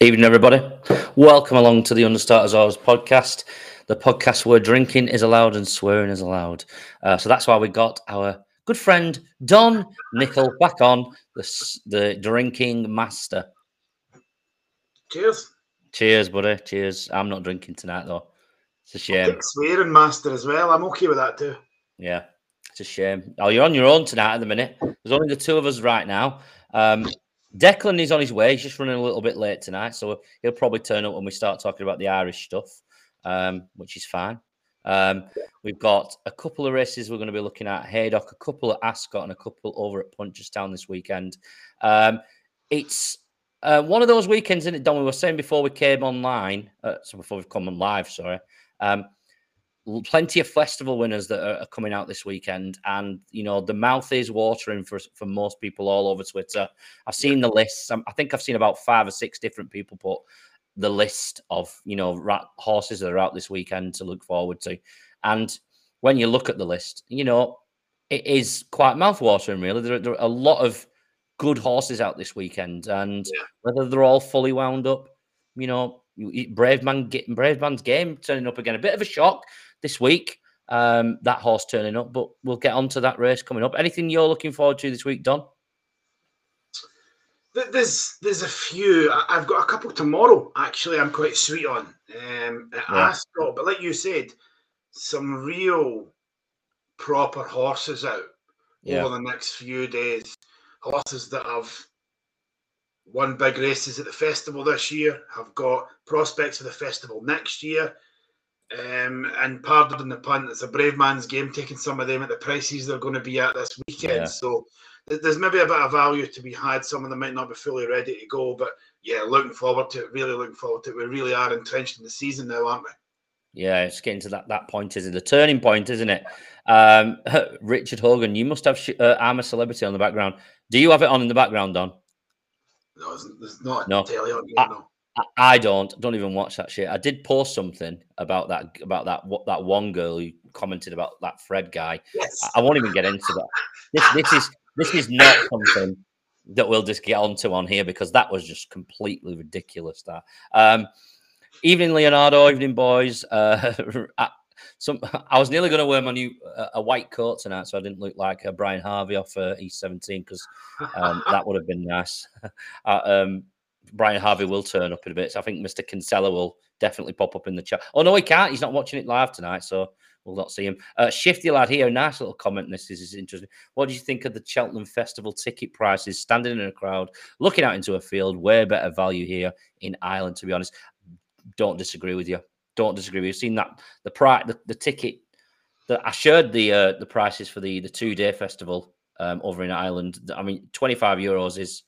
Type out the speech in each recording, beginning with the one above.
Evening, everybody. Welcome along to the Understarters Hours podcast. The podcast where drinking is allowed and swearing is allowed. Uh, so that's why we got our good friend Don Nickel back on the, the drinking master. Cheers. Cheers, buddy. Cheers. I'm not drinking tonight though. It's a shame. Swearing master as well. I'm okay with that too. Yeah, it's a shame. Oh, you're on your own tonight at the minute. There's only the two of us right now. Um, Declan is on his way. He's just running a little bit late tonight, so he'll probably turn up when we start talking about the Irish stuff, um, which is fine. Um, we've got a couple of races we're going to be looking at Haydock, a couple at Ascot, and a couple over at Punchestown this weekend. Um, it's uh, one of those weekends, isn't it, Don? We were saying before we came online, uh, so before we've come on live, sorry. Um, plenty of festival winners that are, coming out this weekend, and you know the mouth is watering for for most people all over Twitter. I've seen the lists. I think I've seen about five or six different people put the list of you know rat horses that are out this weekend to look forward to, and when you look at the list, you know it is quite mouth-watering. Really, there, there, are a lot of good horses out this weekend, and yeah. whether they're all fully wound up, you know, Brave Man, Bravemansgame turning up again. A bit of a shock this week. Um, that horse turning up, but we'll get on to that race coming up. Anything you're looking forward to this week, Don? There's there's a few. I've got a couple tomorrow. Actually, I'm quite sweet on um, at yeah. Ascot. But like you said, some real proper horses out yeah. over the next few days. Horses that have won big races at the festival this year, have got prospects for the festival next year. Um, and pardon the pun, it's a brave man's game taking some of them at the prices they're going to be at this weekend. Yeah. So there's maybe a bit of value to be had. Some of them might not be fully ready to go, but yeah, looking forward to it. Really looking forward to it. We really are entrenched in the season now, aren't we? Yeah, it's getting to that that point, isn't it? The turning point, isn't it? Um, Richard Hogan, you must have sh- uh, I'm a celebrity on the background. Do you have it on in the background, Don? No, there's not no. telly on here, I, no. I don't don't even watch that shit. I did post something about that about that what that one girl who commented about that Fred guy. Yes. I, I won't even get into that. This this is this is not something that we'll just get onto on here because that was just completely ridiculous. That um, evening, Leonardo. Evening, boys. Uh, some I was nearly going to wear my new uh, a white coat tonight, so I didn't look like uh, Brian Harvey off uh, E17 because um, that would have been nice. uh, um, Brian Harvey will turn up in a bit. So I think Mr. Kinsella will definitely pop up in the chat. Oh no, he can't. He's not watching it live tonight, so we'll not see him. Uh, Shifty lad here, nice little comment. This is, is interesting. What do you think of the Cheltenham Festival ticket prices? Standing in a crowd, looking out into a field, way better value here in Ireland. To be honest, don't disagree with you. Don't disagree. We've seen that the price, the, the ticket. that I shared the uh, the prices for the the two day festival um, over in Ireland. I mean, twenty five euros is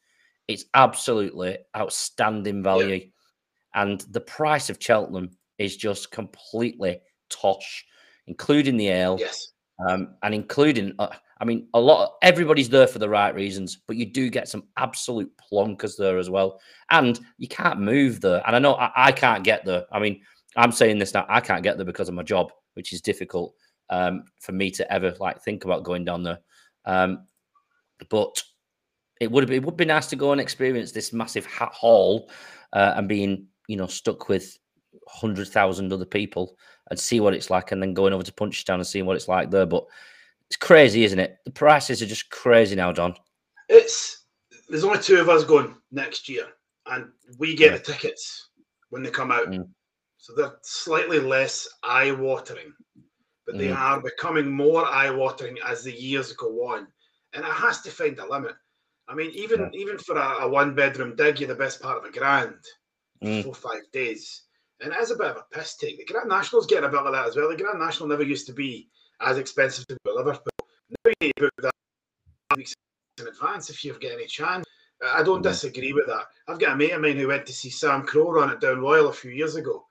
it's absolutely outstanding value. Yeah. And the price of Cheltenham is just completely tosh, including the ale. Yes. Um, and including, uh, I mean, a lot. Of, everybody's there for the right reasons, but you do get some absolute plonkers there as well, and you can't move there. And I know I, I can't get there. I mean, I'm saying this now. I can't get there because of my job, which is difficult um, for me to ever like think about going down there. Um, but it would be it would be nice to go and experience this massive hat hall uh, and being you know stuck with hundred thousand other people and see what it's like, and then going over to Punchestown and seeing what it's like there. But it's crazy, isn't it? The prices are just crazy now, Don. It's there's only two of us going next year, and we get yeah. the tickets when they come out, mm. so they're slightly less eye watering, but they mm. are becoming more eye watering as the years go on, and it has to find a limit. I mean, even yeah. even for a, a, one bedroom dig, you're the best part of a grand, mm. four five days, and it is a bit of a piss take. The Grand National's getting a bit like that as well. The Grand National never used to be as expensive to but now you book that weeks in advance if you've got any chance. I don't mm. disagree with that. I've got a mate of mine who went to see Samcro run at Down Royal a few years ago,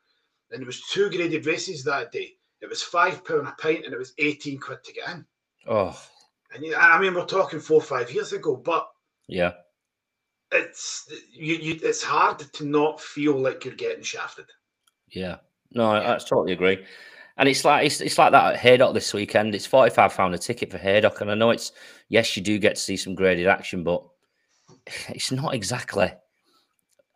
and it was two graded races that day. It was five pound a pint, and it was eighteen quid to get in. Oh, and I mean, we're talking four or five years ago, but yeah. It's you, you it's hard to not feel like you're getting shafted. Yeah. No, I, I totally agree. And it's like it's, it's like that at Haydock this weekend. It's forty five pound a ticket for Haydock, and I know it's yes, you do get to see some graded action, but it's not exactly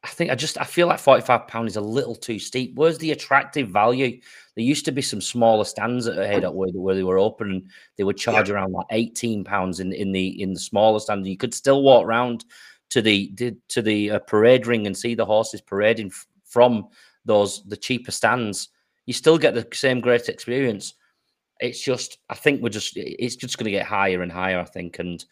I think I just I feel like forty five pound is a little too steep. Where's the attractive value? There used to be some smaller stands at Haydock where, where they were open and they would charge yeah. around like eighteen pounds in in the in the smaller stand. You could still walk around to the, to the uh, parade ring and see the horses parading from those the cheaper stands. You still get the same great experience. It's just I think we're just it's just going to get higher and higher. I think and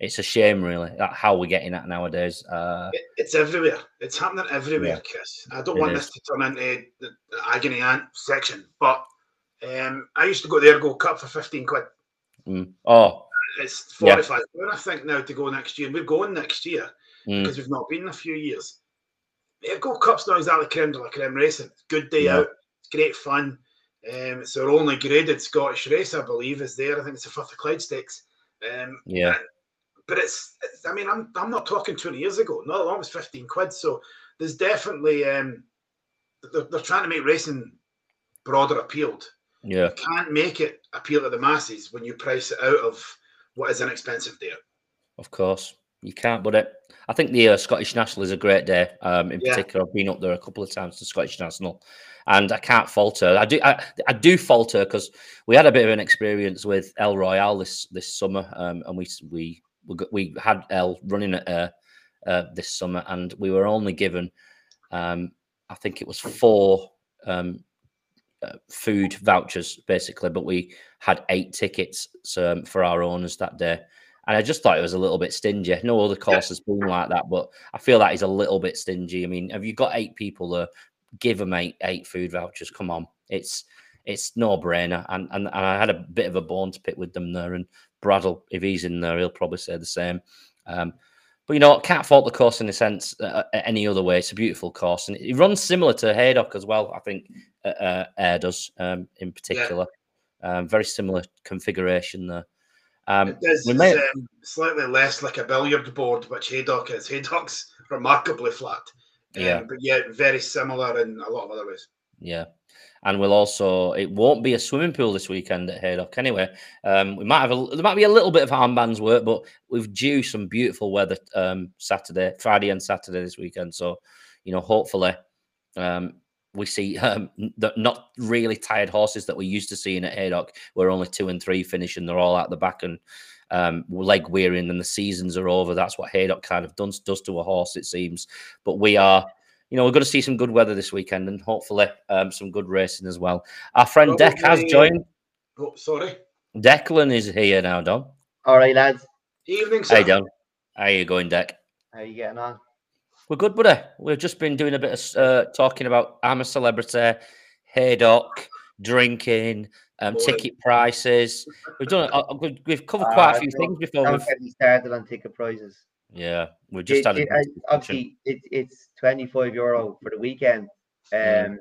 it's a shame, really, how we're getting at nowadays. Uh, it, it's everywhere. It's happening everywhere, yeah. Chris. I don't want is. this to turn into the, agony aunt section, but um, I used to go there, go Cup for fifteen quid. Mm. Oh, it's forty-five. Yeah. I think now to go next year. We're going next year mm. because we've not been in a few years. Yeah, Gold Cup's not exactly creme de la creme racing. Good day yeah. out. It's great fun. Um, it's our only graded Scottish race, I believe, is there. I think it's the Firth of Clyde Stakes. Um, yeah but it's, it's, I mean, I'm I'm not talking 20 years ago. No, that was 15 quid. So there's definitely um, they're, they're trying to make racing broader appealed. Yeah, you can't make it appeal to the masses when you price it out of what is inexpensive there. Of course, you can't. But it, I think the uh, Scottish National is a great day. Um, in yeah. particular, I've been up there a couple of times to Scottish National, and I can't falter. I do, I, I do falter because we had a bit of an experience with El Royale this this summer, um, and we we we, we had L running at uh, uh, this summer, and we were only given, um, I think it was four um, uh, food vouchers basically, but we had eight tickets um, for our owners that day. And I just thought it was a little bit stingy. No other course has been like that, but I feel that is a little bit stingy. I mean, have you got eight people there? Give them eight eight food vouchers. Come on, it's it's no brainer. And, and and I had a bit of a bone to pick with them there, and Bradle, if he's in there, he'll probably say the same. Um, but you know, can't fault the course in a sense uh, uh, any other way. It's a beautiful course, and it runs similar to Haydock as well. I think uh, uh, Ayr does um, in particular. Yeah. Um, very similar configuration there. Um, it is may... um, slightly less like a billiard board, which Haydock is. Haydock's remarkably flat. Um, yeah, but yet very similar in a lot of other ways. Yeah, and we'll also it won't be a swimming pool this weekend at Haydock anyway. Um, we might have a there might be a little bit of armbands work, but we've due some beautiful weather um, Saturday, Friday, and Saturday this weekend. So you know, hopefully, um, we see um, not really tired horses that we're used to seeing at Haydock. We're only two and three finishing; they're all out the back and um, leg wearying, and the seasons are over. That's what Haydock kind of does to a horse, it seems. But we are you know, we're going to see some good weather this weekend and hopefully um, some good racing as well. Our friend Probably, Deck has joined. Oh, sorry. Declan is here now, Don. All right, lads. Evening, sir. Hey, Don. How are you going, Deck? How are you getting on? We're good, buddy. We've just been doing a bit of uh, talking about I'm a celebrity, Haydock, drinking, um, ticket prices. We've done. Uh, we've covered quite uh, a few things before. Don't get me started on ticket prices. Yeah, we're just it, it, obviously it, it's twenty five euro for the weekend. Um, mm.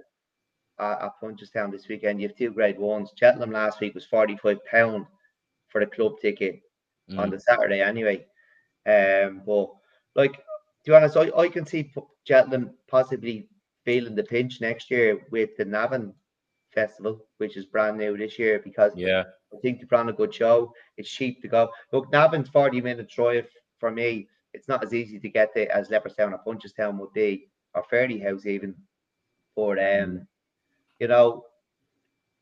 at, Punchestown this weekend, you have two grade ones. Cheltenham last week was forty five pound for the club ticket mm. on the Saturday anyway. Um, but like to be honest, I, I can see Cheltenham possibly feeling the pinch next year with the Navan Festival, which is brand new this year because yeah, I think they put on a good show. It's cheap to go. Look, Navan's forty minute drive for me it's not as easy to get there as Leopardstown or Punchestown would be, or Fairyhouse even. But um, you know,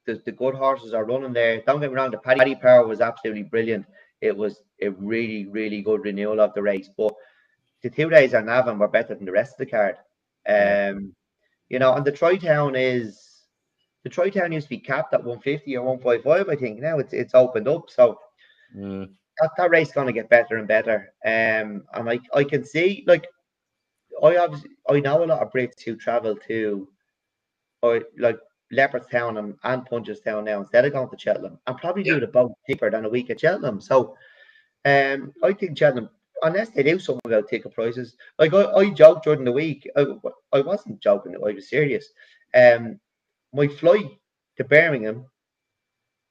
the, the good horses are running there. Don't get me wrong, the Paddy Power was absolutely brilliant. It was a really, really good renewal of the race. But the two days on Navan were better than the rest of the card. Um, you know, and the Troytown is the Troytown used to be capped at 150 or 155, I think. Now it's it's opened up. So mm that, that race going to get better and better. Um, and I, I can see like I obviously I know a lot of Brits who travel to or like Leopardstown and, and Punchestown now instead of going to Cheltenham and probably yeah. do the boat cheaper than a week at Cheltenham. So um I think Cheltenham unless they do something about ticket prices. Like I, I joked during the week, I, I wasn't joking, I was serious. Um my flight to Birmingham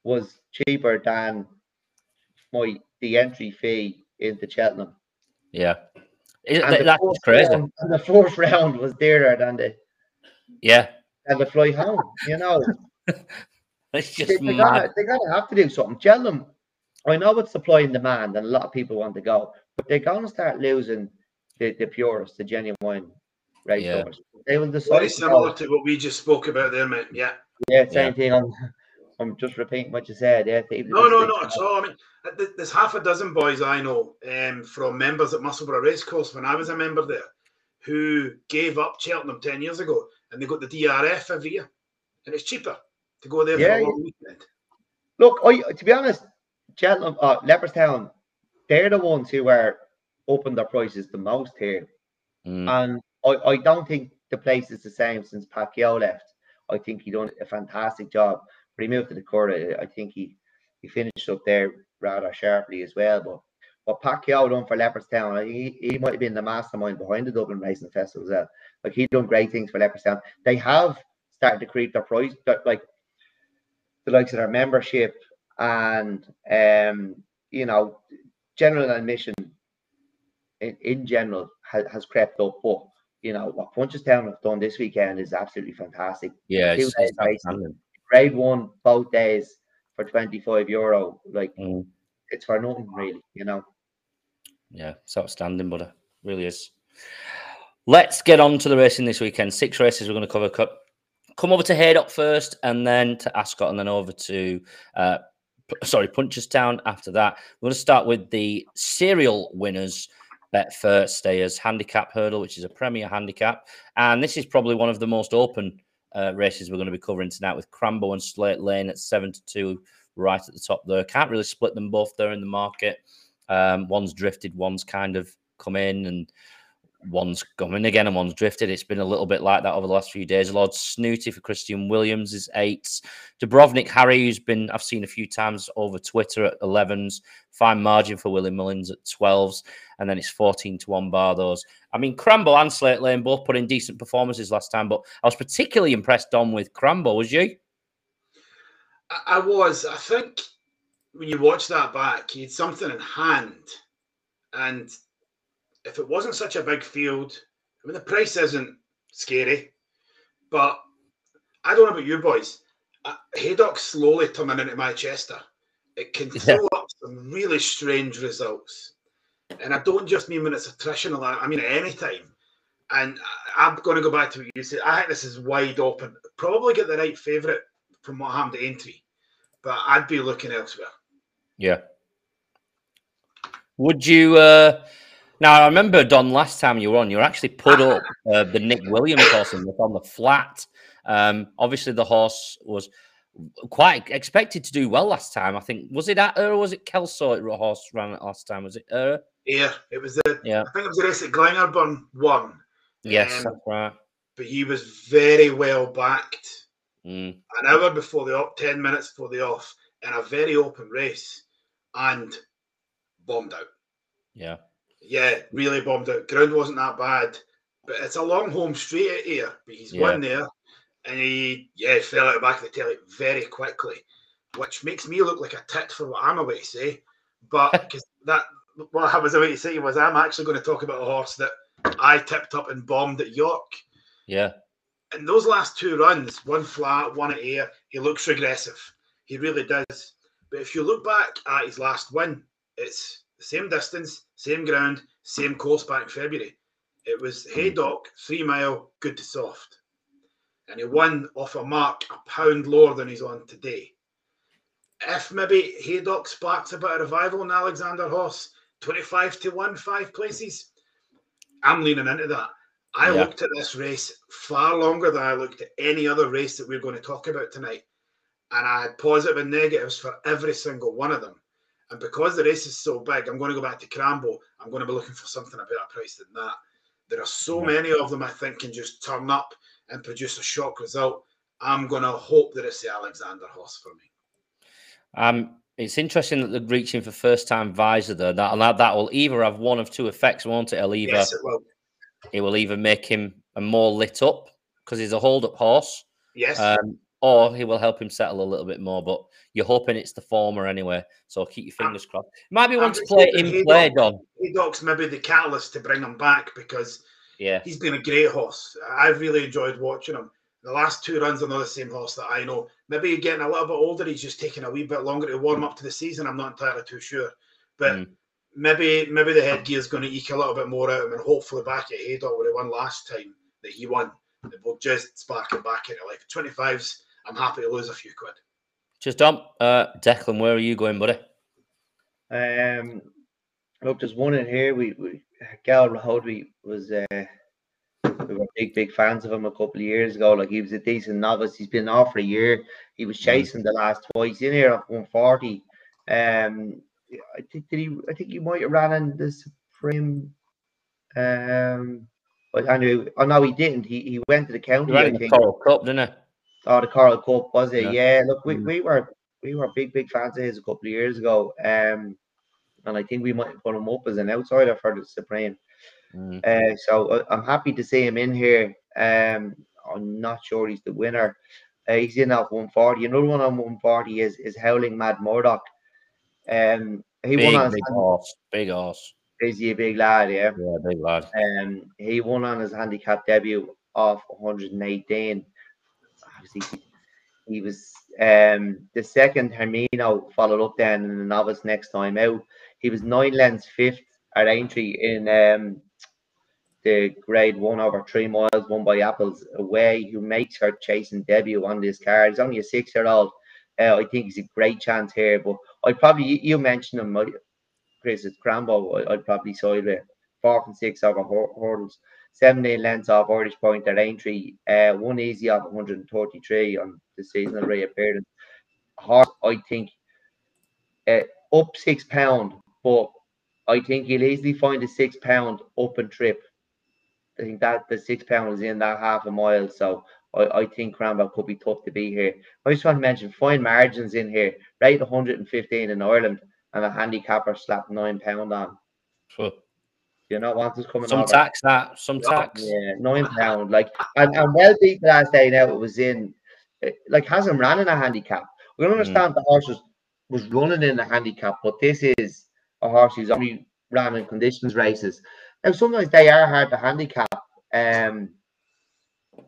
was cheaper than my the entry fee into Cheltenham. Yeah, it, that's crazy. Round, and the fourth round was dearer than the yeah and the fly home. You know, it's just they, they, gotta, they gotta have to do something. Cheltenham, I know it's supply and demand, and a lot of people want to go, but they're gonna start losing the, the purest, the genuine race Yeah. numbers. They will decide. Very to similar to what we just spoke about there, mate. Yeah. Yeah, same Yeah. thing. I'm, I'm just repeating what you said. Yeah, they- No, no, they- not at all. I mean, uh, there's half a dozen boys I know um, from members at Musselburgh Racecourse when I was a member there who gave up Cheltenham 10 years ago and they got the DRF every year. And it's cheaper to go there Yeah, for a long weekend. Look, I to be honest, Cheltenham, uh, Leopardstown, they're the ones who are open their prices the most here. Mm. And I, I don't think the place is the same since Pat Keogh left. I think he done a fantastic job. But he moved to the Curragh. I think he, he finished up there rather sharply as well. But what Pat Keogh done for Leopardstown, he, he might have been the mastermind behind the Dublin Racing Festival as well. Like he done great things for Leopardstown. They have started to creep their price, like the likes of their membership and um, you know, general admission in, in general has, has crept up. But you know what Punchestown have done this weekend is absolutely fantastic. Yeah, it's, it's. Grade one both days for twenty five euro. Like Mm. it's for nothing really, you know. Yeah, it's outstanding, but it really is. Let's get on to the racing this weekend. Six races we're going to cover. Cut. Come over to Haydock first, and then to Ascot, and then over to uh, p- sorry Punchestown. After that, we're going to start with the serial winners. Betfair Stayers Handicap Hurdle, which is a Premier Handicap, and this is probably one of the most open uh, races we're going to be covering tonight with Crambo and Slate Lane at seven to two, right at the top there. Can't really split them both there in the market. Um, one's drifted, one's kind of come in, and one's coming again, and one's drifted. It's been a little bit like that over the last few days. Lord Snooty for Christian Williams is eight. Dubrovnik Harry, who's been I've seen a few times over Twitter at 11s. Fine margin for Willie Mullins at 12s, and then it's 14 to one bar those. I mean, Crambo and Slate Lane both put in decent performances last time, but I was particularly impressed on with Crambo. Was you? I was. I think when you watch that back, he had something in hand. And if it wasn't such a big field, I mean, the price isn't scary, but I don't know about you boys. Uh, Haydock slowly turning into Manchester. It can Yeah. throw up some really strange results. And I don't just mean when it's attritional, I I mean at any time. And I'm going to go back to what you said. I think this is wide open. Probably get the right favourite from what happened to entry, but I'd be looking elsewhere. Yeah. Would you? uh Now I remember Don. Last time you were on, you were actually put up uh, the Nick Williams horse on the, on the flat. Um, obviously, the horse was quite expected to do well last time. I think was it at her or was it Kelso? It horse ran it last time. Was it her? Yeah, it was the. Yeah. I think it was the race at Glenarburn won, Yes, Um, that's right. but he was very well backed. Mm, An hour before the off, ten minutes before the off, in a very open race, and bombed out. yeah, Yeah, really bombed out. Ground wasn't that bad, but it's a long home straight out here. But he's won there, and he yeah fell out the back of the telly very quickly, which makes me look like a tit for what I'm about to say. But because that what I was about to say was I'm actually going to talk about a horse that I tipped up and bombed at York. yeah, In those last two runs, one flat, one at Ayr, he looks regressive. He really does. But if you look back at his last win, it's same distance, same ground, same course back in February. It was hmm. Haydock, three mile, good to soft. And he won off a mark a pound lower than he's on today. If maybe Haydock sparks a bit of revival in Alexander Hoss, 25 to 1, five places, I'm leaning into that. I Yeah. looked at this race far longer than I looked at any other race that we're going to talk about tonight. And I had positive and negatives for every single one of them. And because the race is so big, I'm going to go back to Crambo. I'm going to be looking for something a better price than that. There are so many of them I think can just turn up and produce a shock result. I'm going to hope that it's the Alexander horse for me. Um, it's interesting that they're reaching for first time visor though. That that that will either have one of two effects, won't it? It'll either Yes, it will. it will either make him a more lit up because he's a hold up horse, Yes. um, or he will help him settle a little bit more. But you're hoping it's the former anyway, so keep your fingers crossed. Might be one to play in play, Don. Haydock's maybe the catalyst to bring him back because Yeah, he's been a great horse. I've really enjoyed watching him. The last two runs are not the same horse that I know. Maybe he's getting a little bit older. He's just taking a wee bit longer to warm up to the season. I'm not entirely too sure, but Mm. maybe maybe the headgear is going to eke a little bit more out of him, and hopefully back at Haydock where he won last time, that he won that will just spark him back into life. 25s, I'm happy to lose a few quid. Just Dom, uh, Declan, where are you going, buddy? Um, look, there's one in here. We, we Gal Rahodri was uh, we were big, big fans of him a couple of years ago. Like he was a decent novice. He's been off for a year. He was mm. chasing the last twice in here at 140. Um, I think did he? I think he might have ran in the Supreme. Um, but I knew. Oh no, he didn't. He he went to the county. He ran the Coral Cup, didn't he? Oh, the Coral Cup was it? Yeah. yeah look, we, mm. we were we were big big fans of his a couple of years ago. Um, and I think we might put him up as an outsider for the Supreme. Mm. Uh, so uh, I'm happy to see him in here. Um, I'm not sure he's the winner. Uh, he's in at 140. Another one on 140 is is Howling Mad Murdoch. Um, he big, won on big horse, big horse. Is he a big lad? Yeah, yeah, big lad. Um, he won on his handicap debut off 118. Obviously, he was um the second Hermino followed up then in the novice next time out. He was nine lengths fifth at Aintree in um the grade one over three miles won by Apples away, who makes her chasing debut on this card. He's only a six year old. Uh, I think he's a great chance here, but I probably you mentioned him, Chris. It's Crambo. I'd probably side with four and six over hurdles, seven eight lengths off Irish Point at Aintree, uh, one easy off 133 on the seasonal reappearance. Horse, I think, uh, up six pound, but I think he'll easily find a six pound and trip I think that the six pound is in that half a mile. So I, I think Cranwell could be tough to be here. I just want to mention fine margins in here, right 115 in Ireland, and a handicapper slapped nine pound on. Sure. You know what is coming some over. tax that some tax. Yeah, nine pound. Like and, and well beat last day now it was in eh, like hasn't ran in a handicap. We don't mm. understand mm. the horse was, was running in a handicap, but this is a horse who's only ran in conditions races. Now sometimes they are hard to handicap, um,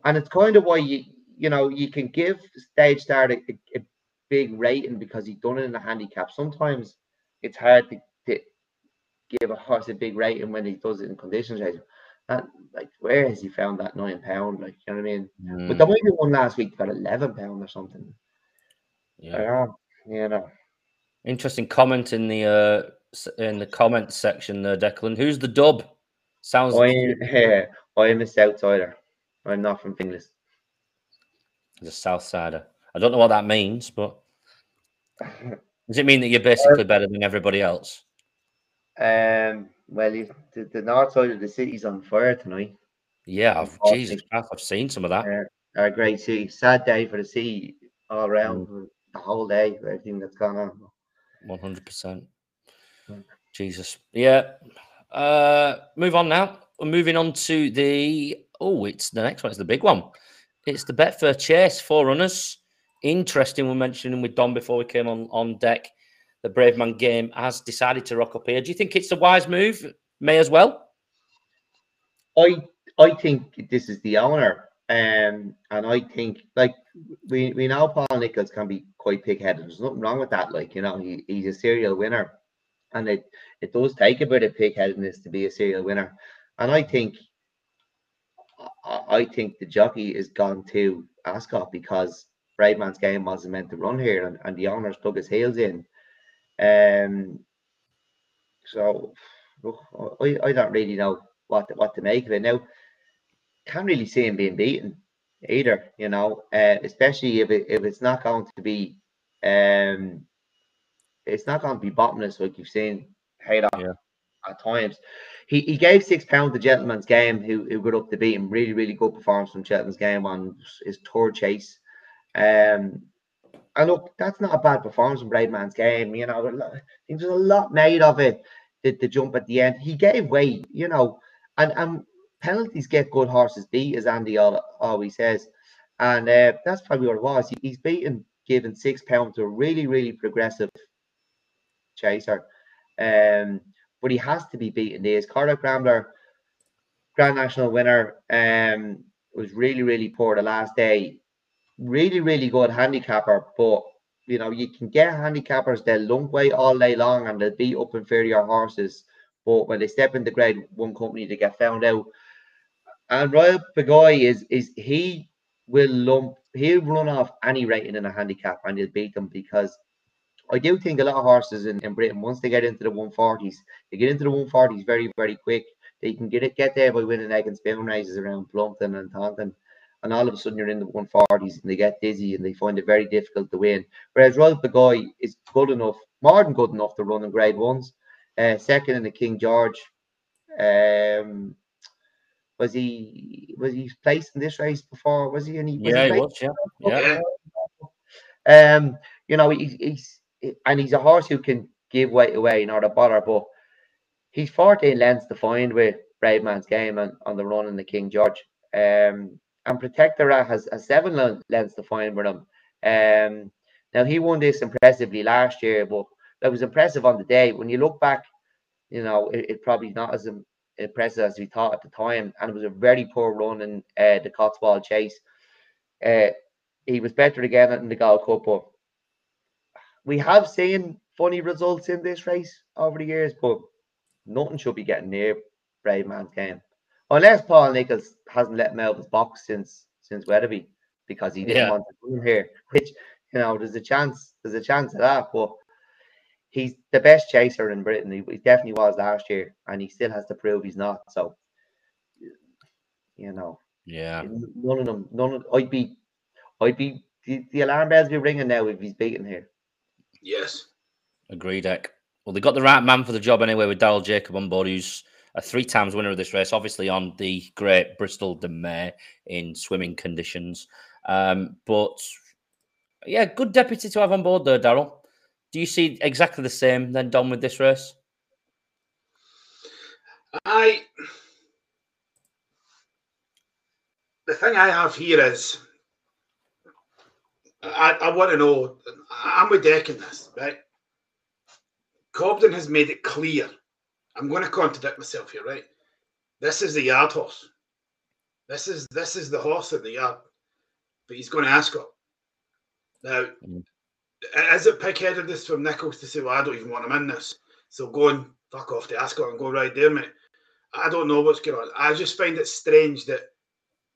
and it's kind of why you you know you can give Stage Star a, a, a big rating because he's done it in a handicap. Sometimes it's hard to give a horse a big rating when he does it in conditions racing. And like, where has he found that nine pound? Like, you know what I mean? Mm. But there might be one last week got eleven pound or something. Yeah, you know. Interesting comment in the uh in the comments section there, Declan. Who's the dub? Sounds. I'm, uh, I'm a Southsider. I'm not from Finglas. The South Sider. I don't know what that means, but does it mean that you're basically better than everybody else? Um. Well, the, the north side of the city's on fire tonight. Yeah, I've, Jesus, I've seen some of that. Uh, a great city. Sad day for the city all around mm. the whole day. Everything that's gone on. One hundred percent. Jesus. Yeah. Uh, move on now. We're moving on to the oh, it's the next one. It's the big one. It's the Betfair Chase Forerunners. Interesting. We're mentioning with Don before we came on on deck. The Bravemansgame game has decided to rock up here. Do you think it's a wise move? May as well. I I think this is the owner, um, and I think like we we know Paul Nicholls can be quite pig-headed. There's nothing wrong with that. Like you know, he, he's a serial winner and it it does take a bit of pigheadedness to be a serial winner. And I think I think the jockey is gone to Ascot because Bravemansgame wasn't meant to run here, and, and the owners dug his heels in. Um, so I, I don't really know what to, what to make of it now. Can't really see him being beaten either, you know, uh, especially if it, if it's not going to be um it's not going to be bottomless like you've seen Haydock yeah. at times. He, he gave six pounds to Gentlemansgame, who, who got up to beat him. Really, really good performance from Gentlemansgame on his tour chase. Um, and look, that's not a bad performance from Bravemansgame. You know, there's a lot made of it. The, the jump at the end, he gave way. You know, and and penalties get good horses beat, as Andy always says, and uh, that's probably what it was. He, he's beaten, given six pounds to a really, really progressive chaser. Um, but he has to be beaten. He is Corach Rambler, Grand National winner. Um, was really, really poor the last day. Really, really good handicapper, but you know, you can get handicappers, they'll weight all day long and they'll beat up inferior horses. But when they step into grade one company, they get found out. And Royale Pagaille is is he will lump he'll run off any rating in a handicap and he'll beat them because I do think a lot of horses in, in Britain once they get into the 140s, they get into the 140s very very quick. They can get it get there by winning egg and spoon races around Plumpton and Taunton and all of a sudden you're in the 140s and they get dizzy and they find it very difficult to win. Whereas Royale Pagaille is good enough, more than good enough to run in grade ones. Uh, second in the King George. Um, was he was he placed in this race before? Was he? Any? Yeah, he, he was. Yeah, yeah. Um, you know, he, he's and he's a horse who can give weight away, not a bother. But he's 14 lengths to find with Bravemansgame on, on the run in the King George. Um, and Protector has, a seven lengths to find with him. Um, now he won this impressively last year, but that was impressive on the day. When you look back, you know it, it probably not as impressive as we thought at the time, and it was a very poor run in uh, the Cotswold Chase. Uh, he was better again in the Gold Cup, but we have seen funny results in this race over the years, but nothing should be getting near Bravemansgame. Unless Paul Nicholls hasn't let him out of his box since since Wetherby because he didn't yeah. want to come here, which you know there's a chance there's a chance of that, but he's the best chaser in Britain. He, he, definitely was last year, and he still has to prove he's not. So, you know, yeah, none of them, none of I'd be, I'd be the, the alarm bells be ringing now if he's beaten here. Yes, agreed, Eck. Well, they got the right man for the job anyway with Daryl Jacob on board, who's a three times winner of this race, obviously on the great Bristol de Mai in swimming conditions. Um, but yeah, good deputy to have on board there, Daryl. Do you see exactly the same then, Dom, with this race? I. The thing I have here is, I, I want to know. I'm with Deck in this, right? Cobden has made it clear. I'm going to contradict myself here, right? This is the yard horse. This is this is the horse in the yard, but he's going to Ascot. Now, mm is it this from Nicholls to say, well, I don't even want him in this. So go and fuck off to Ascot and go right there, mate. I don't know what's going on. I just find it strange that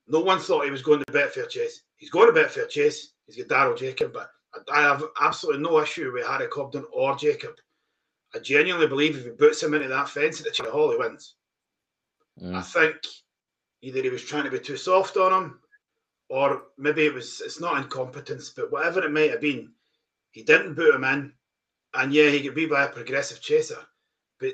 no one thought he was going to Betfair Chase. He's going to Betfair Chase. He's got Daryl Jacob, but I have absolutely no issue with Harry Cobden or Jacob. I genuinely believe if he puts him into that fence at the Charlie Hall, he wins. Mm. I think either he was trying to be too soft on him, or maybe it was it's not incompetence, but whatever it might have been, he didn't boot him in, and yeah, he could be by a progressive chaser, but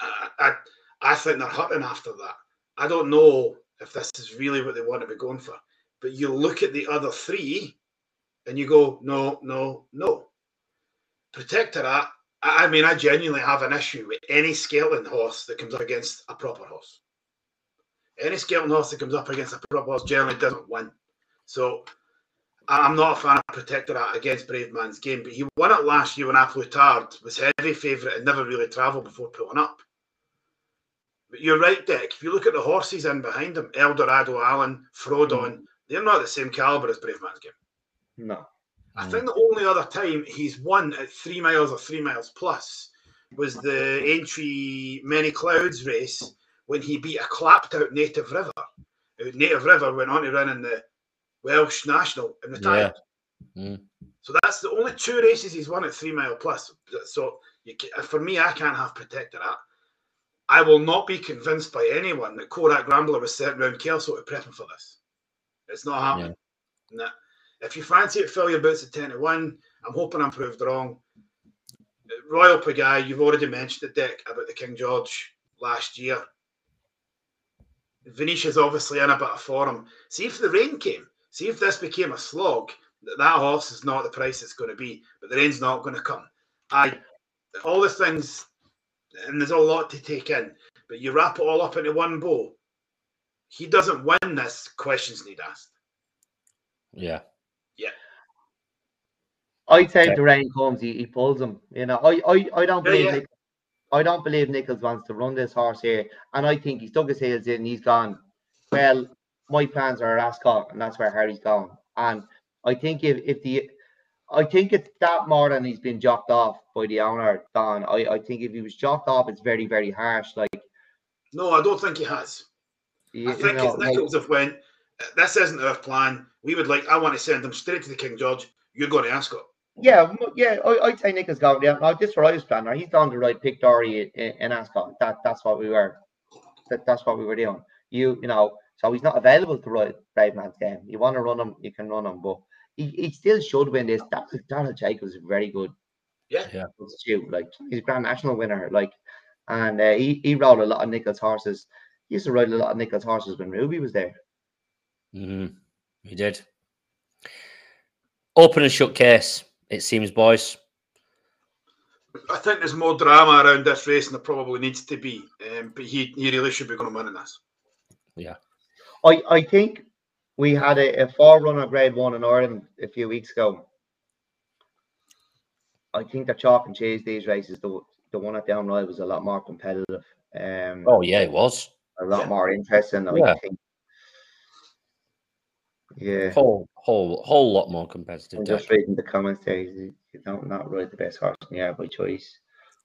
I, I, I think they're hurting after that. I don't know if this is really what they want to be going for, but you look at the other three, and you go, no, no, no. Protektorat. I mean, I genuinely have an issue with any scaling horse that comes up against a proper horse. Any scaling horse that comes up against a proper horse generally doesn't win. So I'm not a fan of Protektorat against Bravemansgame, but he won it last year when A Plus Tard was heavy favourite and never really travelled before pulling up. But you're right, Dick. If you look at the horses in behind him, Eldorado Allen, Frodon, mm. they're not the same calibre as Bravemansgame. No. I mm. think the only other time he's won at three miles or three miles plus was the Aintree Many Clouds race when he beat a clapped out Native River. Uh, Native River went on to run in the Welsh national and retired. Yeah. Mm. So that's the only two races he's won at three mile plus. So can, uh, for me, I can't have Protektorat. I will not be convinced by anyone that Corach Rambler was sent round Kelso to prep him for this. It's not happening. Yeah. Nah. If you fancy it, fill your boots at 10 to 1. I'm hoping I'm proved wrong. Royale Pagaille, you've already mentioned the deck about the King George last year. Venetia's obviously in a bit of form. See if the rain came. See if this became a slog, that horse is not the price it's going to be, but the rain's not going to come. I all the things, and there's a lot to take in, but you wrap it all up into one bow. He doesn't win this. Questions need asked. Yeah. I think okay. the rain comes, he, he pulls him. You know, I I, I don't believe yeah, yeah. Nick, I don't believe Nicholls wants to run this horse here, and I think he's dug his heels in. He's gone. Well, my plans are Ascot, and that's where Harry's going. And I think if, if the I think it's that more than he's been jocked off by the owner, Don. I, I think if he was jocked off, it's very, very harsh. Like No, I don't think he has. You, I think you know, if Nicholls like, have went, this isn't our plan. We would like. I want to send him straight to the King George. You're going to Ascot. Yeah, yeah. I, I'd say Nicholls going down. Now, this is what I was planning. He's on the right Pic D'Orhy in, in Ascot. That that's what we were. That, that's what we were doing. You you know. So he's not available to ride Bravemansgame. You want to run him, you can run him, but he, he still should win this. That Donald Jacobs is very good. Yeah, yeah. Like he's a Grand National winner. Like, and uh, he he rode a lot of Nicholls horses. He used to ride a lot of Nicholls horses when Ruby was there. Mm-hmm. He did. Open and shut case, it seems, boys. I think there's more drama around this race than there probably needs to be. Um, but he, he really should be going to win in this. Yeah. I, I think we had a, a four runner grade one in Ireland a few weeks ago. I think the chalk and cheese these races, the the one at Down Royal was a lot more competitive. Um, oh yeah, it was a lot yeah. more interesting. Yeah. Think yeah, whole whole whole lot more competitive. Just reading the comments there. You don't not really the best horse in the air by choice.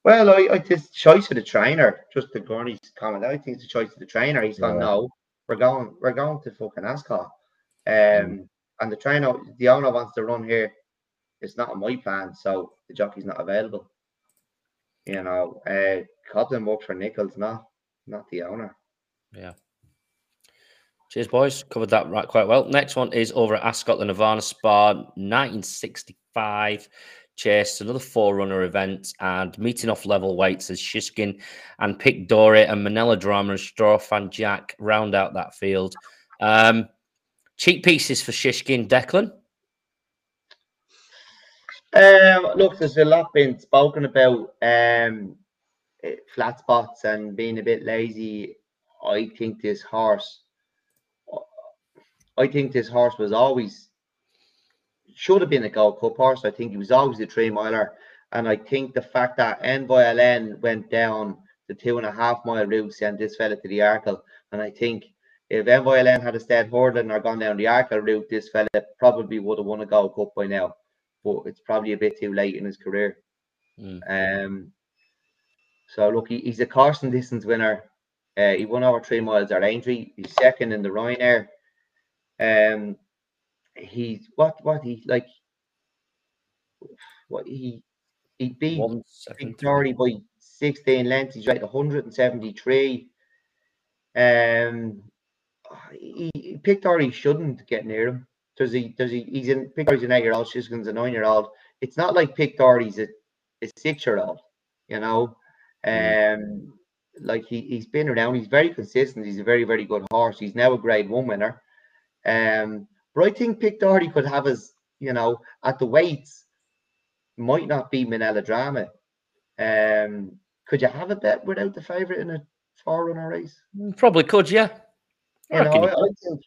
Well, I, I just choice of the trainer. Just the Gurney's comment. I think it's the choice of the trainer. He's yeah. gone. No, we're going. We're going to fucking Ascot. Um, mm. and the trainer, the owner wants to run here. It's not on my plan, so the jockey's not available. You know, uh, Cobden works for Nicholls, not not the owner. Yeah. Cheers, boys. Covered that right quite well. Next one is over at Ascot, the Nirvana Spa, 1965. Chase, another forerunner event, and meeting off level weights as Shishkin and Pic D'Orhy and Minella Drama and Straw Fan Jack round out that field. Um, cheek pieces for Shishkin, Declan. Um, look, there's a lot been spoken about um, flat spots and being a bit lazy. I think this horse I think this horse was always should have been a Gold Cup horse. I think he was always a three miler. And I think the fact that Envoi Allen went down the two and a half mile route sent this fella to the Arkle. And I think if Envoi Allen had stayed hurdling or gone down the Arkle route, this fella probably would have won a Gold Cup by now. But it's probably a bit too late in his career. Mm. Um, so look, he, he's a Carson distance winner. Uh, he won over three miles at Aintree. He's second in the Ryanair. Um, he's what what he like what he he beat Victoria by 16 lengths. He's right 173. Um, he, he picked or he shouldn't get near him. Does he? Does he? He's in Pic D'Orhy's an eight-year-old. Shishkin's a nine-year-old. It's not like Pic D'Orhy's a, a six-year-old. You know, mm. um, like he he's been around. He's very consistent. He's a very very good horse. He's now a Grade One winner. Um, but I think Pic D'Orhy could have his, you know, at the weights, might not be Minella Drama. Um, could you have a bet without the favourite in a four runner race? Mm, probably could, yeah. I you know, I, I, think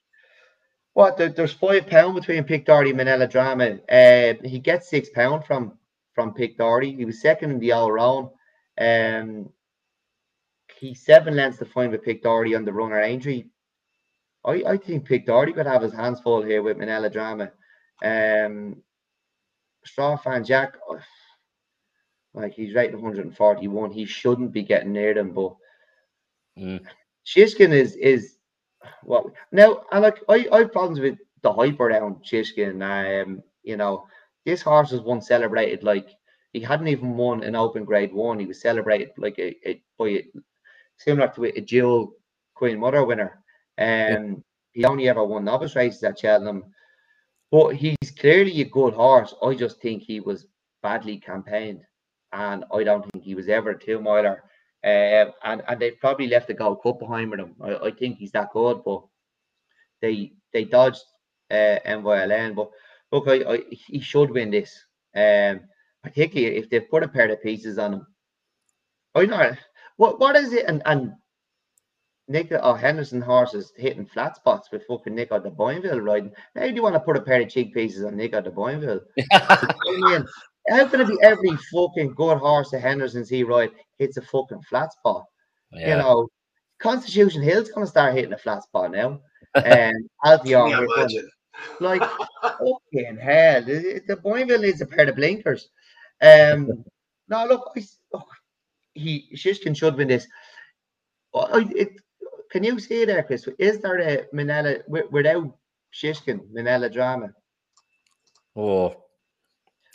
what there, there's five pound between Pic D'Orhy and Minella Drama. Uh, he gets six pound from from Pic D'Orhy. He was second in the all round. Um, he's seven lengths to find with Pic D'Orhy on the runner Aintree. I, I think Pic D'Orhy could have his hands full here with Minella Drama. Um, Straw fan Jack, like he's rated 141. He shouldn't be getting near them, but mm. Shishkin is is what now. And like I, I have problems with the hype around Shishkin. Um, you know, this horse was once celebrated like he hadn't even won an open grade one. He was celebrated like a, a by a, similar to a dual Queen Mother winner. Um, yeah. he only ever won novice races at Cheltenham, but he's clearly a good horse. I just think he was badly campaigned, and I don't think he was ever a two miler. Uh, and and they probably left the Gold Cup behind with him. I, I think he's that good, but they they dodged uh, Envoi Allen. But look, I, I, he should win this. Um, particularly if they put a pair of pieces on him. I know what what is it, and and Nick or oh, Henderson horses hitting flat spots with fucking Nico de Boinville riding. Now do you want to put a pair of cheek pieces on Nico de Boinville? How can it be every fucking good horse that Henderson's he ride hits a fucking flat spot? Yeah. You know, Constitution Hill's gonna start hitting a flat spot now. And Albion, like fucking hell. De Boinville needs a pair of blinkers. Um, no, look, I, look he Shishkin should win this. I, it, can you see there, Chris? Is there a Minella without Shishkin Minella drama? Oh,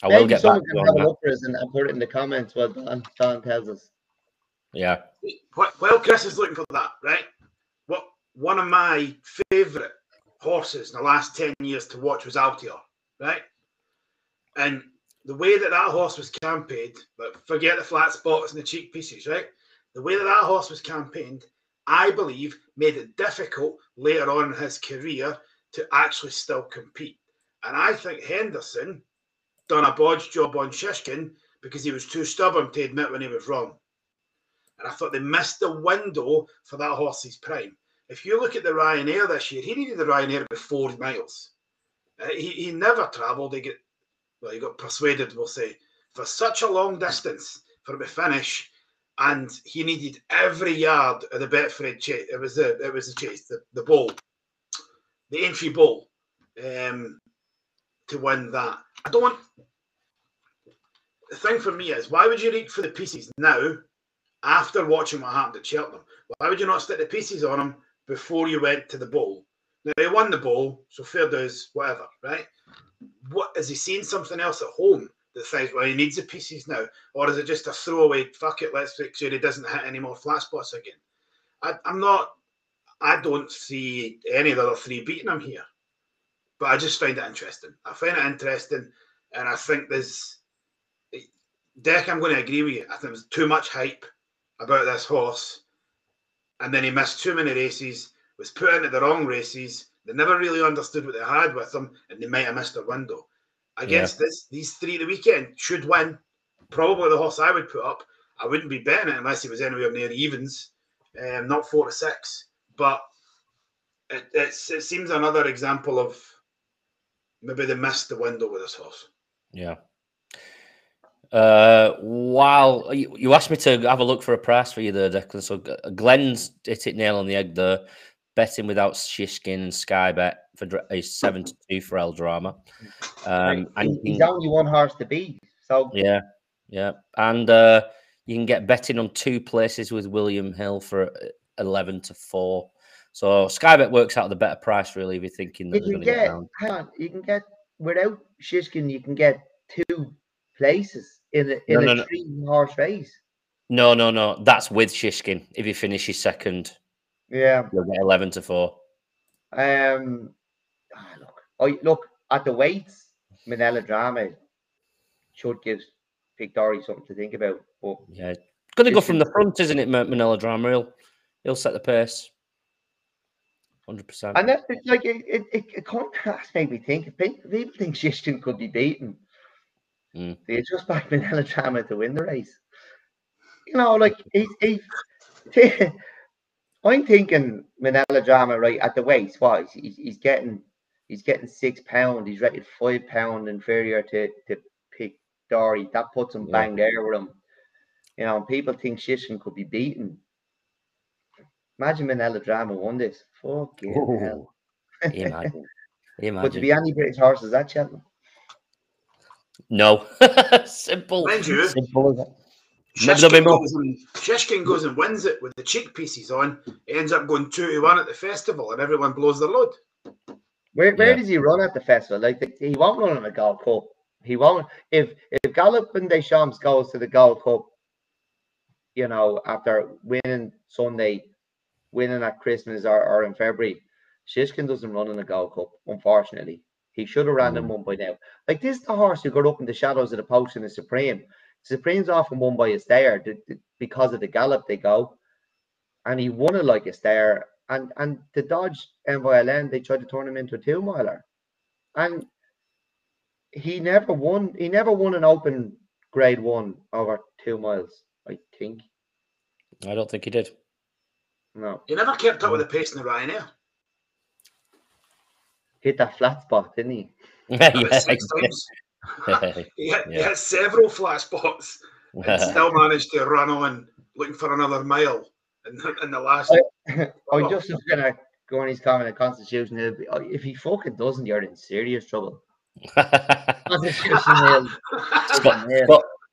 I will get back to have a look us and, and put it in the comments. What Don, Don tells us. Yeah. Well, Chris is looking for that, right? What one of my favourite horses in the last ten years to watch was Altior, right? And the way that that horse was campaigned, but forget the flat spots and the cheek pieces, right? The way that that horse was campaigned, I believe, made it difficult later on in his career to actually still compete. And I think Henderson done a bodge job on Shishkin because he was too stubborn to admit when he was wrong. And I thought they missed the window for that horse's prime. If you look at the Ryanair this year, he needed the Ryanair by four miles. Uh, he, he never travelled. He get well, he got persuaded, we'll say, for such a long distance for him to finish, and he needed every yard of the Betfred chase. It was the it was the chase, the, the bowl, the Aintree ball, um, to win that. I don't want. The thing for me is, why would you reach for the pieces now, after watching what happened at Cheltenham? Why would you not stick the pieces on him before you went to the ball? Now he won the ball, so fair dues, whatever, right? what is he seeing something else at home that says, well, he needs the pieces now, or is it just a throwaway? Fuck it, let's make sure he doesn't hit any more flat spots again. I, I'm not. I don't see any of the other three beating him here, but I just find it interesting. I find it interesting, and I think there's. Deck, I'm going to agree with you. I think there's too much hype about this horse, and then he missed too many races, was put into the wrong races, they never really understood what they had with them, and they might have missed a window. Against yeah. this, these three the weekend should win. Probably the horse I would put up. I wouldn't be betting it unless he was anywhere near evens, um, not four to six. But it, it seems another example of maybe they missed the window with this horse. Yeah. Uh, while you, you asked me to have a look for a price for you there, Declan. So Glenn's hit it nail on the egg there betting without Shishkin and Sky Bet for a seven to two for El Drama. Um, and he's can, only one horse to beat. So yeah, yeah, and uh, you can get betting on two places with William Hill for uh, eleven to four. So Sky Bet works out the better price really if you're thinking that you can get, get hang on, you can get without Shishkin, you can get two places in a, in no, a no, three horse race. No, no, no. That's with Shishkin if he finishes second. Yeah. You'll get 11 to 4. Um, oh, look, I look at the weights, Minella Drama should give Pic D'Orhy something to think about. But yeah, going to go from the front, isn't it, Minella Drama? He'll, he'll set the pace. 100%. And that's like it, it, it, it contrast made me think. People think Shishkin could be beaten. Mm. They just back Minella Drama to win the race. You know, like he, he I'm thinking Minella Drama right at the waist. What he's, he's getting he's getting six pound. He's rated five pound inferior to to Pic D'Orhy. That puts him yeah. bang there with him. You know, people think Shishkin could be beaten. Imagine Minella Drama won this. Fucking Ooh. hell. Imagine. Imagine. But to be any British horses that Cheltenham? No. Simple. Simple Shishkin goes, and, Shishkin goes and wins it with the cheek pieces on. He ends up going two to one at the festival, and everyone blows their load. Where where yeah. does he run at the festival? Like he won't run in the Gold Cup. He won't. If if Galopin Des Champs goes to the Gold Cup, you know, after winning Sunday, winning at Christmas or, or in February, Shishkin doesn't run in the Gold Cup. Unfortunately, he should have ran mm. them one by now. Like this, is the horse who got up in the shadows of the post in the Supreme. Supreme's often won by a stayer because of the gallop they go, and he won it like a stayer. And and to dodge MYLN, they tried to turn him into a two miler, and he never won. He never won an open grade one over two miles. I think. I don't think he did. No. He never kept up with the pace in the Ryanair. Hit that flat spot, didn't he? yeah, yeah, he, had, yeah. he had several flat spots and still managed to run on looking for another mile in, in the last. I, I just was going to go on his comment on Constitution If he fucking doesn't, you're in serious trouble. Scotland,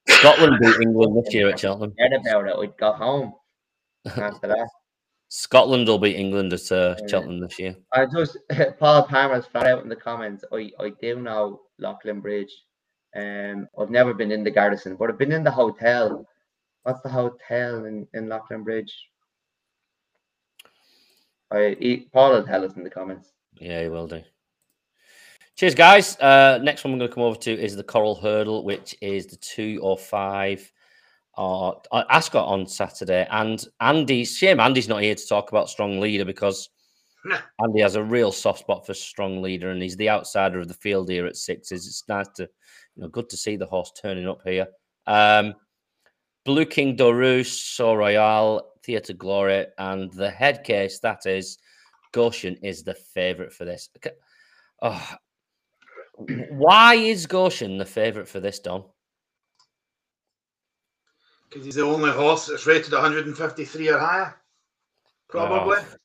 Scotland beat England this year at Cheltenham. Forget about it. We'd go home after that. Scotland will beat England at uh, Cheltenham this year. I just Paul Palmer's flat out in the comments. I, I do know Leighlinbridge. Bridge. Um, I've never been in the Garrison, but I've been in the hotel. What's the hotel in, in Leighlinbridge? Bridge? I he, Paul will tell us in the comments. Yeah, he will do. Cheers, guys. Uh, next one we're going to come over to is the Coral Hurdle, which is the two or five uh, Ascot on Saturday. And Andy, shame Andy's not here to talk about strong leader because Andy has a real soft spot for strong leader, and he's the outsider of the field here at sixes. It's nice to, you know, good to see the horse turning up here. Um, Blue King Doru, Sceau Royal, Theatre Glory, and the head case that is Goshen is the favourite for this. Oh, why is Goshen the favourite for this, Don? Because he's the only horse that's rated 153 or higher, probably. Oh.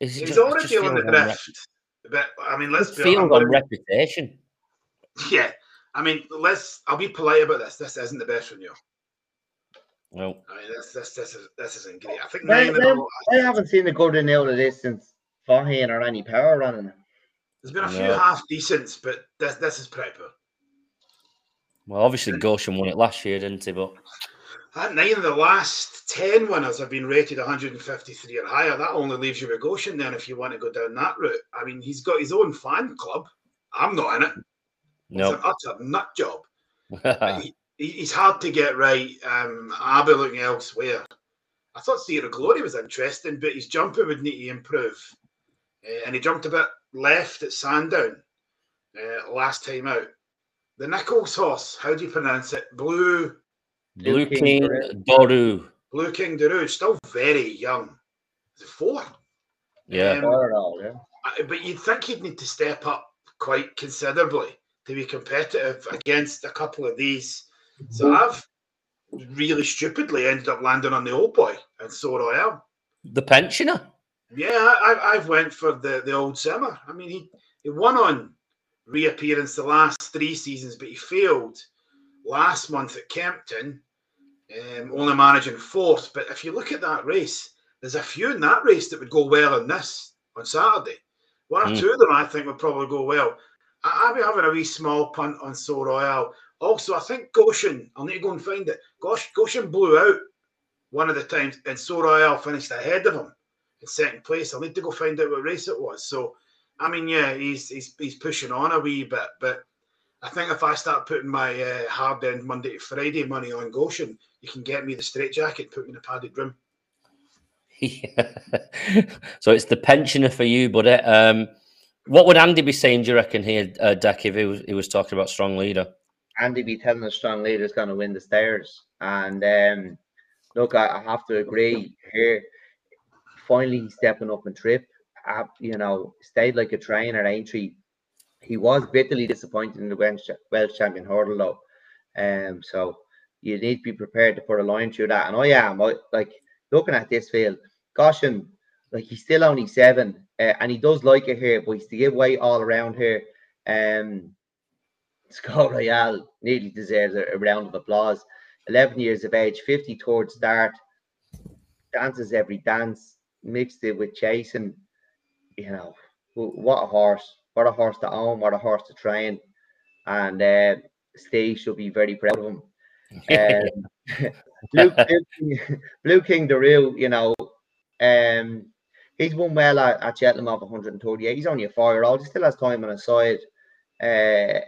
He's just, already on the drift. But I mean, let's be honest. on reputation. Yeah, I mean, let's. I'll be polite about this. This isn't the best from you. No. I mean, this this this, is, this isn't great. I think nine. I, I haven't seen the golden nail of this since Faugheen or Annie Power running. There's been a few half decents, but this this is pretty poor. Well, obviously Goshen won it last year, didn't he? But nine of the last 10 winners have been rated 153 or higher. That only leaves you with Goshen then if you want to go down that route. I mean, he's got his own fan club. I'm not in it. No. Nope. It's an utter nut job. he, he's hard to get right. Um, I'll be looking elsewhere. I thought Theatre Glory was interesting, but his jumper would need to improve. Uh, and he jumped a bit left at Sandown uh, last time out. The Nicholls horse, how do you pronounce it? Blue Blue King, King Doru. Blueking D'Oroux, still very young. Is it four? Yeah. Um, all, yeah. But you'd think he'd need to step up quite considerably to be competitive against a couple of these. So mm-hmm. I've really stupidly ended up landing on the old boy and Sceau Royal. The pensioner. Yeah, I, I've went for the, the old simmer. I mean, he, he won on reappearance the last three seasons, but he failed last month at Kempton um, only managing fourth. But if you look at that race, there's a few in that race that would go well in this on Saturday. One or mm. two of them I think would probably go well. I, I'll be having a wee small punt on Sceau Royal. Also, I think Goshen, I'll need to go and find it. Gosh, Goshen blew out one of the times, and Sceau Royal finished ahead of him in second place. I'll need to go find out what race it was. So, I mean, yeah, he's he's, he's pushing on a wee bit, but I think if I start putting my uh, hard end Monday to Friday money on Goshen, you can get me the straight jacket, put me in a padded room. Yeah. so it's the pensioner for you, buddy. Um, what would Andy be saying, do you reckon, here, uh, Deck, if he was, he was talking about strong leader? Andy be telling us strong leader is going to win the stairs. And um, look, I, I, have to agree here. Finally, stepping up and trip. Uh, you know, stayed like a train at Aintree he was bitterly disappointed in the Welsh champion hurdle though. Um, so you need to be prepared to put a line through that. And I am I, like looking at this field, Goshen, like he's still only seven, uh, and he does like it here, but he's to give way all around here. Um, Sceau Royal nearly deserves a, a round of applause. 11 years of age, 50 towards start, dances every dance, mixed it with chasing. You know, what a horse what a horse to own, what a horse to train. And uh, Steve should be very proud of him. Um, Blue, King, Blueking D'Oroux, you know, um, he's won well at, at Cheltenham of 138. He's only a four year old. He still has time on his side. Uh,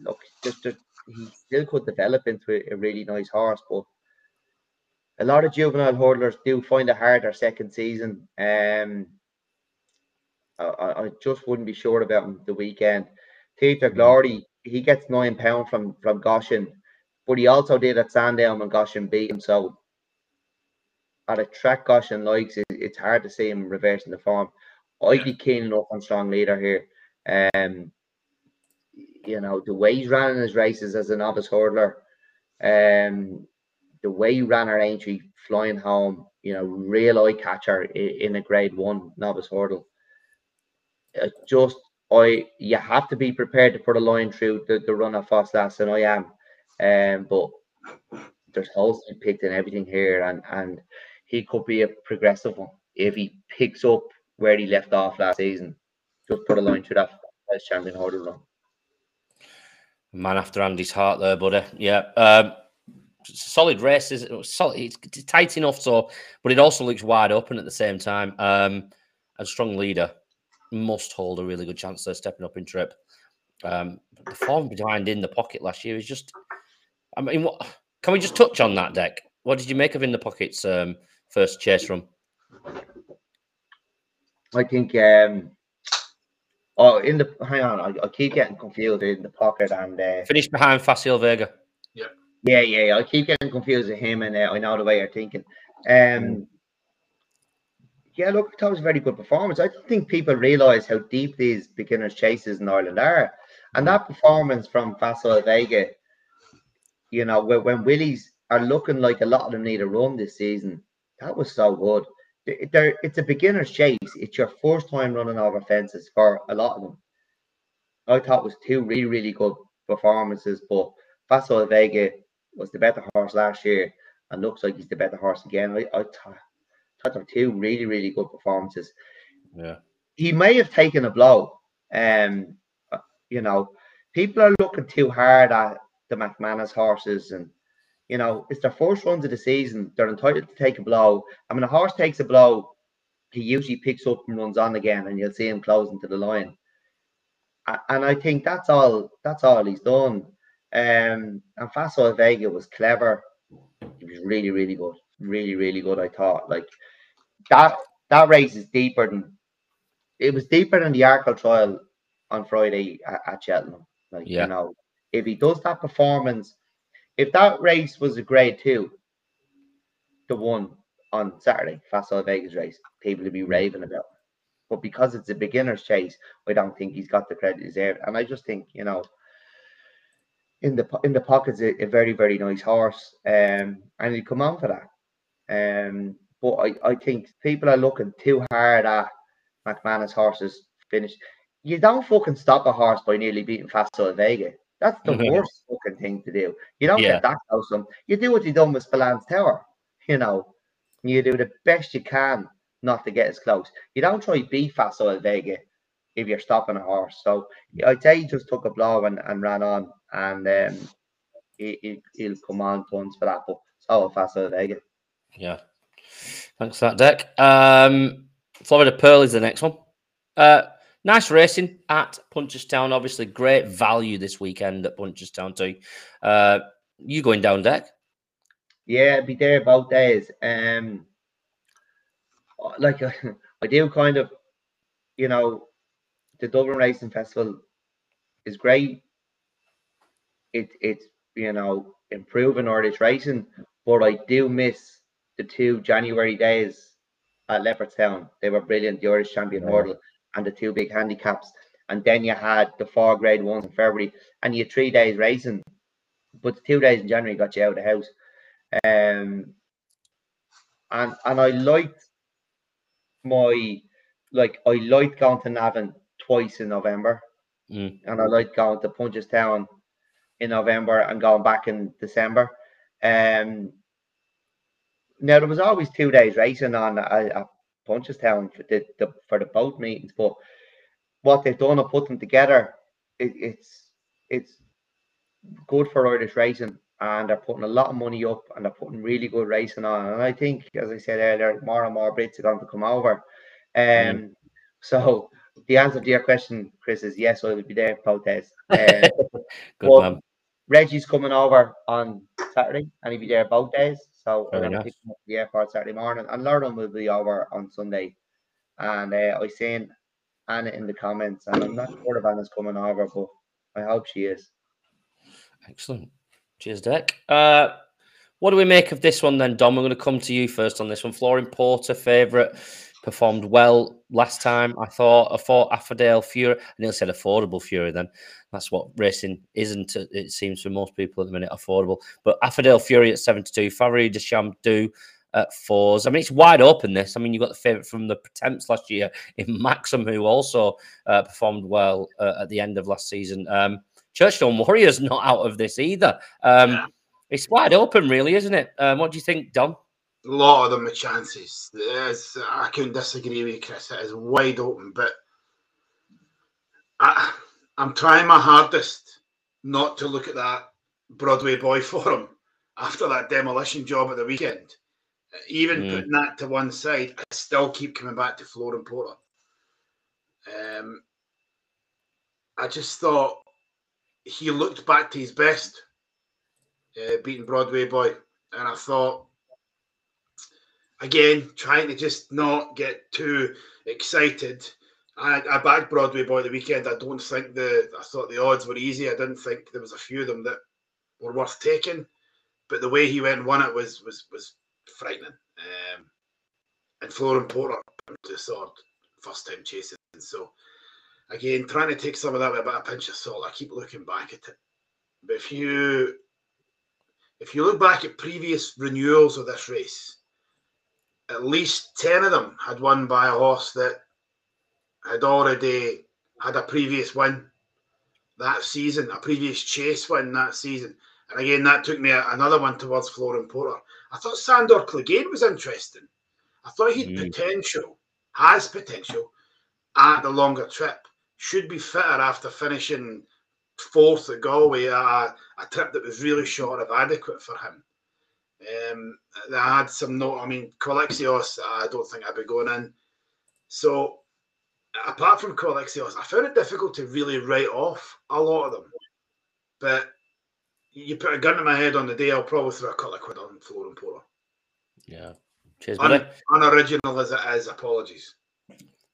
look, just, just he still could develop into a, a, really nice horse, but a lot of juvenile hurdlers do find it hard their second season. Um, I, I just wouldn't be sure about him the weekend. Theatre mm. Glory, he gets nine pounds from from Goshen, but he also did at Sandown when Goshen beat him. So at a track Goshen likes, it, it's hard to see him reversing the form. I'd be keen enough on strong leader here. Um, you know the way he's running his races as a novice hurdler, um, the way he ran our Aintree flying home, you know, real eye catcher in, in a grade one novice hurdle just I you have to be prepared to put a line through the, the run of Ffos Las, and I am. Um, but there's holes to be picked in everything here, and and he could be a progressive one. if he picks up where he left off last season, just put a line through that as champion hurdle run. Man after Andy's heart there, buddy. Yeah. Um, solid race is solid. It's tight enough, so but it also looks wide open at the same time. Um, a strong leader must hold a really good chance of stepping up in trip. Um, the form behind in the pocket last year is just. I mean, what can we just touch on that deck? What did you make of in the pockets um, first chase run? I think. um Oh, in the hang on, I, I keep getting confused in the pocket and uh, finish behind Facile Vega. Yeah, yeah, yeah. I keep getting confused with him, and uh, I know the way you're thinking. Um, mm. yeah, look, that was a very good performance. I don't think people realise how deep these beginners chases in Ireland are, and that performance from Facile Vega, you know, when, when Willies are looking like a lot of them need a run this season, that was so good there it's a beginner's chase. It's your first time running over fences for a lot of them. I thought was two really, really good performances, but Facile Vega was the better horse last year and looks like he's the better horse again. I, I thought, thought there were two really, really good performances. Yeah. He may have taken a blow. Um, you know, people are looking too hard at the McManus horses and you know, it's their first runs of the season. They're entitled to take a blow. I mean, a horse takes a blow, he usually picks up and runs on again, and you'll see him closing to the line. And I think that's all. That's all he's done. Um, and Facile Vega was clever. He was really, really good. Really, really good. I thought like that. That race is deeper than it was deeper than the Arkle trial on Friday at, at Cheltenham. Like yeah. you know, if he does that performance if that race was a grade two, the one on Saturday, Facile Vegas race, people would be raving about. But because it's a beginner's chase, I don't think he's got the credit deserved. And I just think, you know, in the in the pocket's a, a very, very nice horse. Um, and he come on for that. Um, but I, I think people are looking too hard at McManus horses finish. You don't fucking stop a horse by nearly beating Facile Vega. That's the mm-hmm. worst fucking thing to do. You don't yeah. get that close them. You do what you done with Spillane's Tower. You know, you do the best you can not to get as close. You don't try be Facile Vega if you're stopping a horse. So I'd say he just took a blow and, and ran on, and um, he, will come on tons for that. But so Facile Vega. Yeah. Thanks for that, Deck. Um, Florida Pearl is the next one. Uh, nice racing at Punchestown. Obviously, great value this weekend at Punchestown too. Uh, you going down deck? Yeah, be there both days. Um, like I do kind of, you know, the Dublin Racing Festival is great. It it's you know improving Irish racing, but I do miss the two January days at Leopardstown. They were brilliant. The Irish Champion yeah. Hurdle and the two big handicaps. And then you had the four grade ones in February, and you had three days racing, but the two days in January got you out of the house. Um, and and I liked my like I liked going to Navan twice in November, mm. and I liked going to Punchestown in November and going back in December. Um, now there was always two days racing on a, Punchestown for the, the for the boat meetings. But what they've done of put them together, it, it's it's good for Irish racing, and they're putting a lot of money up, and they're putting really good racing on. And I think, as I said earlier, more and more Brits are going to come over. Um, mm. so the answer to your question, Chris, is yes. I will be there protest. Uh, good man. Reggie's coming over on Saturday, and he'll be there both days. So Fair I'm going to pick him up at the airport Saturday morning, and Lauren will be over on Sunday. And uh, I seen Anna in the comments, and I'm not sure if Anna's coming over, but I hope she is. Excellent. Cheers, Deck. Uh, what do we make of this one then, Dom? We're going to come to you first on this one. Flooring Porter, favourite performed well last time. I thought. I thought Affordale Fury. I nearly said affordable Fury. Then that's what racing isn't. It seems for most people at the minute affordable. But Affordale Fury at seventy-two. Favori de Champ at fours. I mean, it's wide open. This. I mean, you got the favourite from the Pertemps last year in Maxim, who also uh, performed well uh, at the end of last season. Um, Churchstone Warriors not out of this either. Um, yeah. It's wide open, really, isn't it? Um, what do you think, Dom? A lot of them with chances. I couldn't disagree with you, Chris. It is wide open, but I, I'm trying my hardest not to look at that Broadway boy for him after that demolition job at the weekend. Even mm. putting that to one side, I still keep coming back to Flooring Porter. Um, I just thought he looked back to his best, uh, beating Broadway boy, and I thought again trying to just not get too excited. I, I backed Broadway boy the weekend. I don't think the I thought the odds were easy. I didn't think there was a few of them that were worth taking, but the way he went and won it was was was frightening. Um, and Flooring Porter to the sword first time chasing. So again, trying to take some of that with a pinch of salt. I keep looking back at it. But if you if you look back at previous renewals of this race, at least ten of them had won by a horse that had already had a previous win that season, a previous chase win that season. And again, that took me another one towards Flooring Porter. I thought Sandor Clegane was interesting. I thought he'd mm. potential, has potential at the longer trip. Should be fitter after finishing fourth at Galway, a, a trip that was really short of adequate for him. Um, I had some note. I mean, Quilixios, I don't think I'd be going in. So, apart from Quilixios, I found it difficult to really write off a lot of them. But you put a gun to my head on the day, I'll probably throw a couple of quid on Flooring Porter. Yeah. Cheers, Un- unoriginal as it is, apologies.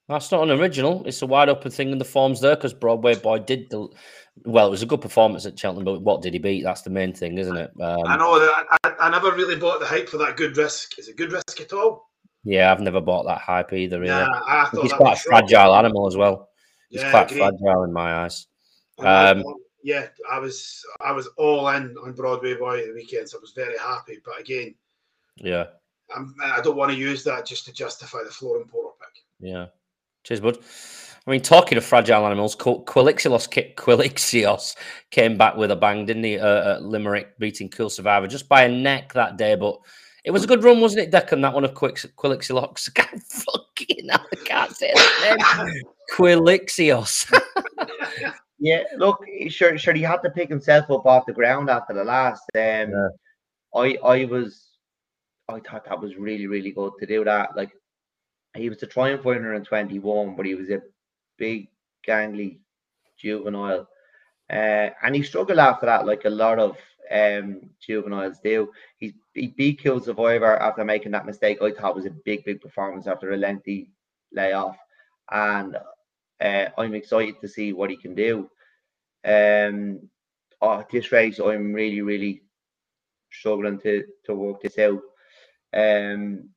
That's not an original. It's a wide open thing, and the form's there because Broadway Boy did the well. It was a good performance at Cheltenham, but what did he beat? That's the main thing, isn't it? Um, I know that. I, I, never really bought the hype for that good risk. Is it good risk at all? Yeah, I've never bought that hype either. Yeah, he's quite a fragile animal as well. He's yeah, quite fragile in my eyes. Um, yeah, I was I was all in on Broadway Boy at the weekend, so I was very happy. But again, yeah, I'm, I do not want to use that just to justify the Flooring Porter pick. Yeah, cheers, bud. I mean, talking of fragile animals, Quilixios, Quilixios came back with a bang, didn't he? Uh, at Limerick, beating Cool Survivor just by a neck that day, but. It was a good run, wasn't it, Declan? That one of Quilixios. Fucking hell, I can't say that name. Quilixios. Yeah, look, sure, sure. He had to pick himself up off the ground after the last. Um, yeah. I, I was, I thought that was really, really good to do that. Like, he was a triumph winner in 21, but he was a big, gangly juvenile. Uh, and he struggled after that, like a lot of um, juveniles do. He, he beat Cool Survivor after making that mistake. I thought was a big, big performance after a lengthy layoff. And uh, I'm excited to see what he can do. Um, oh, this race, I'm really, really struggling to to work this out. Um,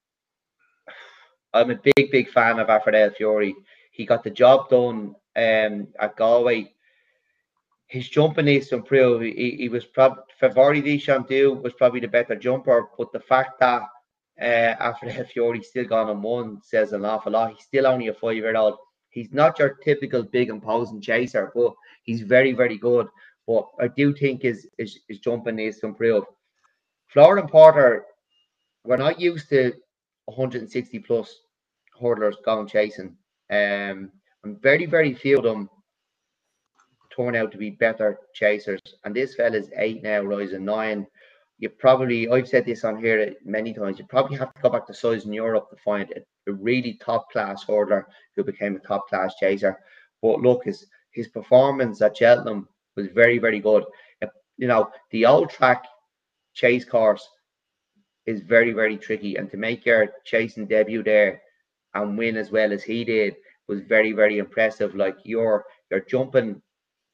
I'm a big, big fan of Affordale Fury. He got the job done um, at Galway. His jumping needs to improve. He, he was probably Favori Deschamps was probably the better jumper, but the fact that uh, Affordale Fury still gone on one says an awful lot. He's still only a five year old. He's not your typical big imposing chaser, but he's very, very good. But I do think his, his, his jumping needs to improve. Flooring Porter, we're not used to 160 plus hurdlers going chasing. Um, and very, very few of them turn out to be better chasers. And this fella's eight now, rising nine you probably I've said this on here many times. You probably have to go back to Sizing Europe to find a, a really top class hurdler who became a top class chaser. But look, his his performance at Cheltenham was very very good. You know the old track chase course is very very tricky, and to make your chasing debut there and win as well as he did was very very impressive. Like you're you're jumping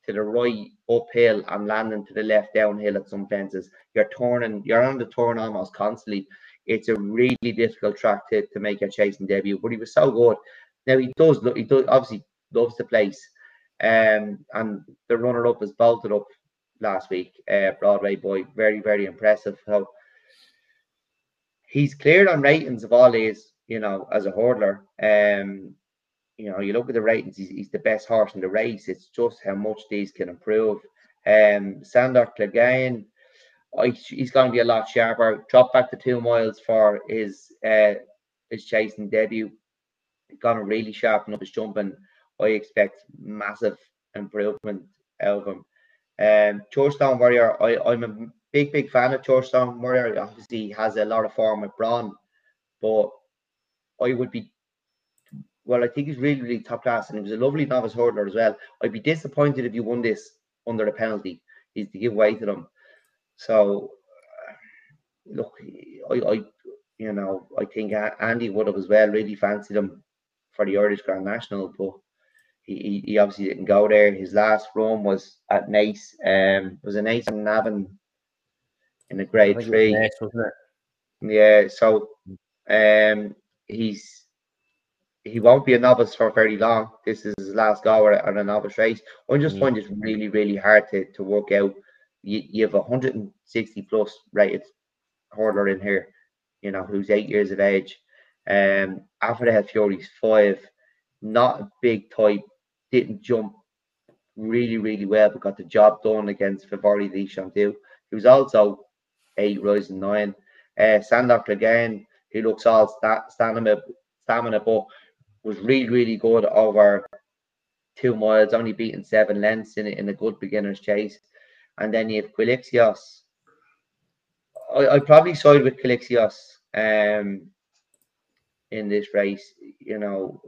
to the right uphill and landing to the left downhill at some fences. You're turning, you're on the turn almost constantly. It's a really difficult track to, to make a chasing debut, but he was so good. Now he does look, he does obviously loves the place. Um, and the runner up is bolted up last week, uh, Broadway boy, very, very impressive. So he's cleared on ratings of all these, you know, as a hurdler. Um, you know, you look at the ratings, he's, he's the best horse in the race. It's just how much these can improve. Um, Sandor Clegane, I, he's going to be a lot sharper. Drop back to two miles for his uh, his chasing debut. Going to really sharpen up his jumping. I expect massive improvement out of him. Um, Georgetown Warrior, I, I'm a big, big fan of Georgetown Warrior. Obviously, he has a lot of form with Braun, but I would be, well, I think he's really, really top class, and he was a lovely novice hurdler as well. I'd be disappointed if you won this under the penalty, He's to give way to them. So, look, I, I, you know, I think Andy would have as well really fancied him for the Irish Grand National, but he, he obviously didn't go there. His last run was at Naas. Um, it was a Naas and Navan in the grade three. Nice, yeah, so um, he's he won't be a novice for very long. This is his last go on a novice race. I just mm. find it really, really hard to, to work out. You, you have a 160 plus rated hurdler in here, you know, who's eight years of age. Um, after the Fury's five, not a big type, didn't jump really, really well, but got the job done against Favori de Chantil. He was also eight, rising nine. Uh, Sandor again, he looks all st- stamina, stamina, but was really, really good over two miles, only beating seven lengths in, in a good beginner's chase. And then you have Quilixios. I, I probably side with Quilixios um, in this race. You know,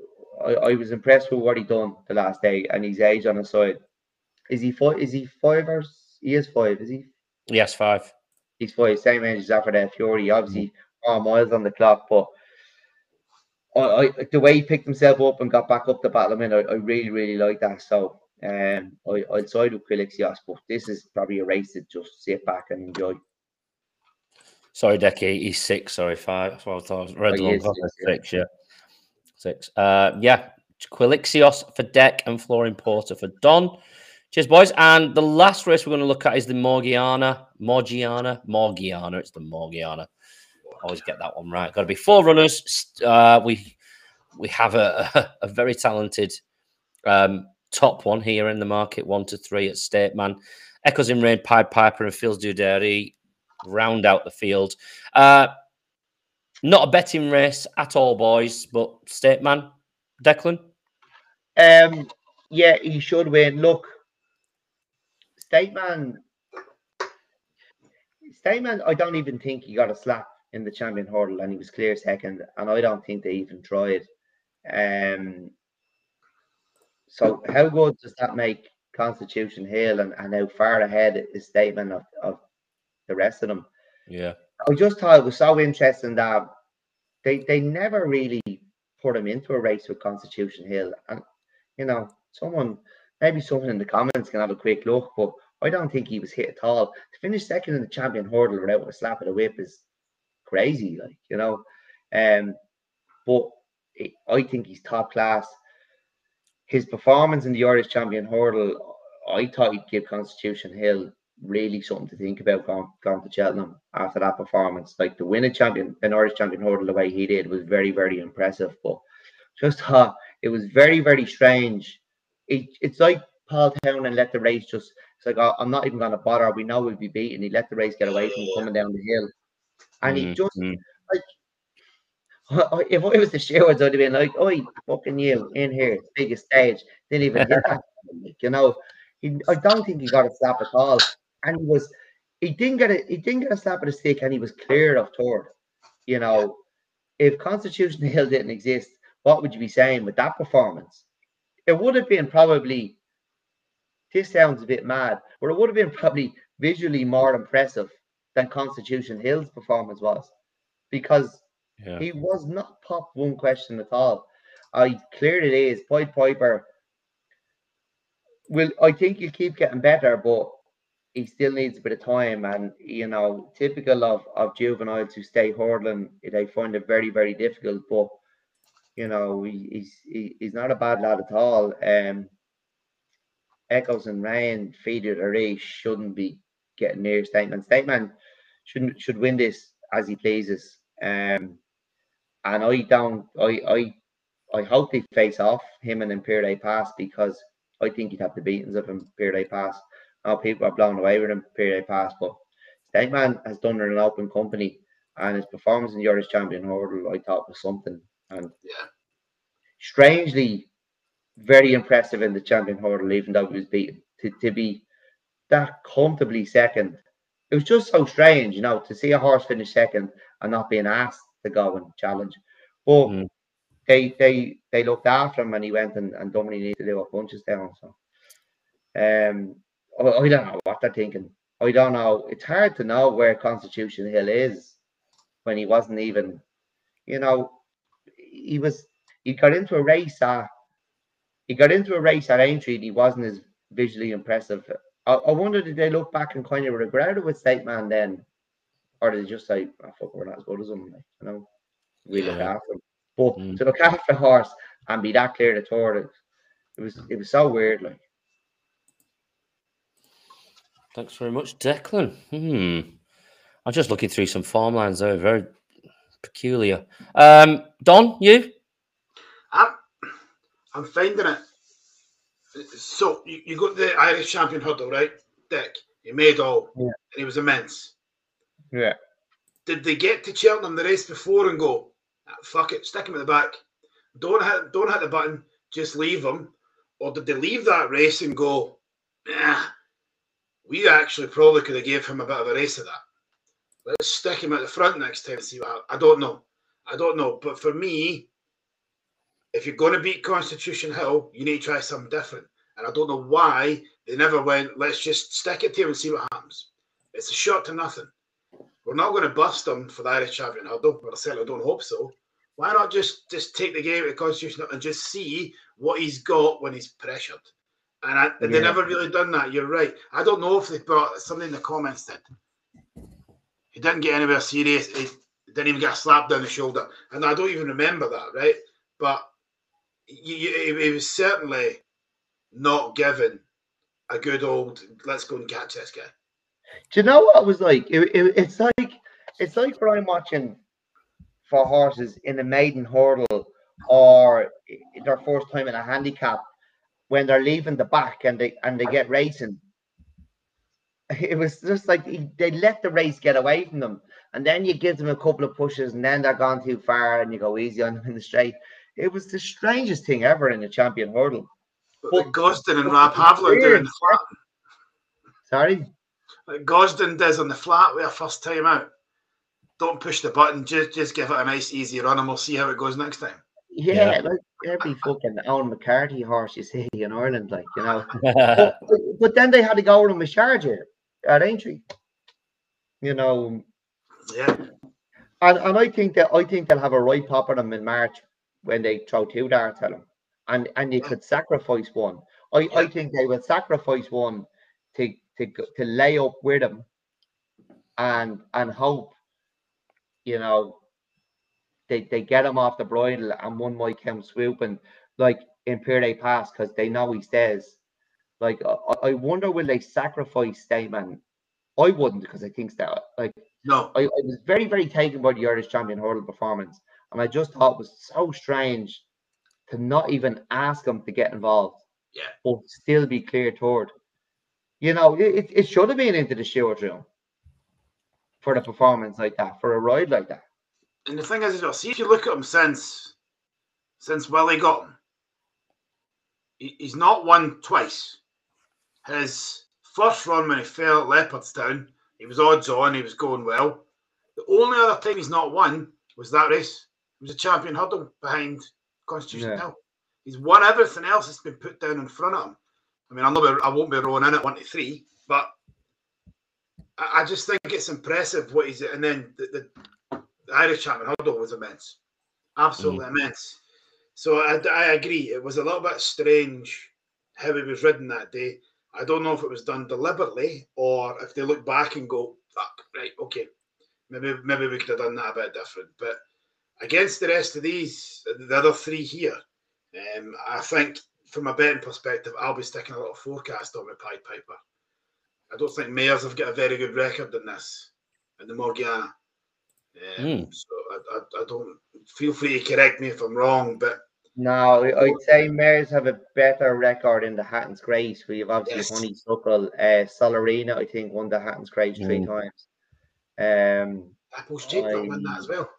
I, I was impressed with what he done the last day and his age on the side. Is he five? Is he five or he is five? Is he? Yes, five. He's five, same age as Affordale Fury. Obviously, mm-hmm. miles on the clock, but I, I, the way he picked himself up and got back up the battle, I mean, I, I really, really like that. So, um, I, I'd side with Quilixios, but this is probably a race to just sit back and enjoy. Sorry, Decky, he's six. Sorry, five. That's what I thought. Red oh, six, six, yeah. Six. Uh, yeah. Quilixios for Deck and Flooring Porter for Don. Cheers, boys. And the last race we're going to look at is the Morgiana. Morgiana. Morgiana. It's the Morgiana. Always get that one right. Got to be four runners. Uh, we we have a, a, very talented um, top one here in the market, one to three at State Man. Echoes in Rain, Pied Piper, and Fields du Derry round out the field. Uh, not a betting race at all, boys, but State Man, Declan? Um, yeah, he should win. Look, State Man, Stateman, I don't even think he got a slap in the champion hurdle and he was clear second, and I don't think they even tried. Um, so how good does that make Constitution Hill and, and how far ahead is State Man of, of the rest of them? Yeah. I just thought it was so interesting that they they never really put him into a race with Constitution Hill. And you know, someone maybe someone in the comments can have a quick look, but I don't think he was hit at all. To finish second in the champion hurdle without a slap of the whip is crazy, like you know. Um, but I think he's top class. His performance in the Irish champion hurdle, I thought he'd give Constitution Hill really something to think about going, going to Cheltenham after that performance. Like to win a champion, an Irish champion hurdle the way he did was very, very impressive. But just thought it was very, very strange. It, it's like Paul Townend let the race just. It's like oh, I'm not even going to bother. We know we'll be beaten. He let the race get away from coming down the hill, and mm-hmm. he just like. If I was the stewards, I'd have been like, "Oi, fucking you in here, biggest stage." Didn't even hit that, you know. He, I don't think he got a slap at all and he was he didn't get a he didn't get a slap at the stick and he was clear of third. You know, if Constitution Hill didn't exist, what would you be saying with that performance? It would have been probably this sounds a bit mad, but it would have been probably visually more impressive than Constitution Hill's performance was because yeah. he was not pop one question at all. I cleared it is Pied Piper. Will I think you keep getting better, but he still needs a bit of time. And you know, typical of of juveniles who stay hurdling, they find it very very difficult. But you know, he, he's he, he's not a bad lad at all. Um, Echoes in Rain, Feeder race shouldn't be getting near State Man. Stateman should should win this as he pleases. Um, and I don't, I I I hope they face off him and Impaire Et Passe because I think he'd have the beatings of Impaire Et Passe. Now people are blown away with him period pass, but that man has done it in an open company, and his performance in the Irish Champion Hurdle, I thought was something. And yeah, strangely, very impressive in the Champion Hurdle, even though he was beaten. To, to be that comfortably second, it was just so strange, you know, to see a horse finish second and not being asked to go and challenge. But mm. they they they looked after him and he went and, and done what he needed to do a Punchestown. So um I, I don't know what they're thinking. I don't know. It's hard to know where Constitution Hill is when he wasn't even, you know, he was he got into a race at he got into a race at Aintree and he wasn't as visually impressive. I, I wonder did they look back and kind of regret it with State Man then? Or did they just say, oh, fuck, we're not as good as them, like, you know? We yeah. look after them. But mm. to look after a horse and be that clear to tour, it, it was it was so weird, like. Thanks very much, Declan. Hmm. I'm just looking through some farmlands there, very peculiar. Um, Don, you? I'm, I'm finding it. So you, you got the Irish champion hurdle, right? Dick, he made all, yeah. and he was immense. Yeah. Did they get to Cheltenham the race before and go, ah, fuck it, stick him at the back, don't hit, don't hit the button, just leave him, or did they leave that race and go, nah, we actually probably could have gave him a bit of a race of that. Let's stick him at the front next time and see what I don't know. I don't know. But for me, if you're going to beat Constitution Hill, you need to try something different. And I don't know why they never went, let's just stick it to him and see what happens. It's a shot to nothing. We're not going to bust him for the Irish champion hurdle, but I certainly don't hope so. Why not just just take the game at the Constitution and just see what he's got when he's pressured? And, I, and yeah. they never really done that. You're right. I don't know if they brought something in the comments did. He didn't get anywhere serious. He didn't even get slapped down the shoulder. And I don't even remember that, right? But he was certainly not given a good old let's go and catch this guy. Do you know what it was like? It, it, it's like it's like when I'm watching for horses in a maiden hurdle or their first time in a handicap when they're leaving the back and they and they get racing. It was just like they let the race get away from them, and then you give them a couple of pushes, and then they're gone too far, and you go easy on them in the straight. It was the strangest thing ever in the champion hurdle. But, but Gosden and Rob Havlin doing the flat. Sorry, like Gosden does on the flat with a first time out. Don't push the button. Just just give it a nice easy run, and we'll see how it goes next time. Yeah, yeah. like every fucking Owen McCarthy horse you see in Ireland, like you know. but, but, then they had to go with a charger at Aintree. You know. Yeah. And and I think that I think they'll have a right pop on them in March when they throw two darts at them, and and you could sacrifice one. I, yeah. I think they will sacrifice one to to to lay up with him, and and hope, you know, they, they get him off the bridle and one might come swooping like in Pere Pass because they know he stays. Like I, I wonder will they sacrifice Stamen? I wouldn't because I think that like no, I, I was very very taken by the Irish champion hurdle performance, and I just thought it was so strange to not even ask him to get involved. Yeah, but still be clear toward. You know, it, it should have been into the steward's room for the performance like that, for a ride like that and the thing is, well, see if you look at him since since Willie got him, he, he's not won twice. His first run when he fell at Leopardstown, he was odds on, he was going well. The only other time he's not won was that race. Was a champion hurdle behind Constitution yeah. Hill. He's won everything else that's been put down in front of him. I mean, I'm not, I won't be rolling in at one to three, but I, I just think it's impressive what he's. And then the, the the Irish champion hurdle was immense, absolutely mm. immense. So I, I agree. It was a little bit strange how he was ridden that day. I don't know if it was done deliberately or if they look back and go, "Fuck, right, okay, maybe maybe we could have done that a bit different." But against the rest of these, the other three here, um, I think from a betting perspective, I'll be sticking a little forecast on with Pied Piper. I don't think Mayors have got a very good record in this, in the Morgiana. Um, mm. So I, I, I, don't feel free to correct me if I'm wrong, but no, I'd say Mares have a better record in the Hatton's Grace. We've obviously yes. Honeysuckle, uh, Solerina, I think, won the Hatton's Grace three mm. times. Um, Apple's Jade I, not that as well.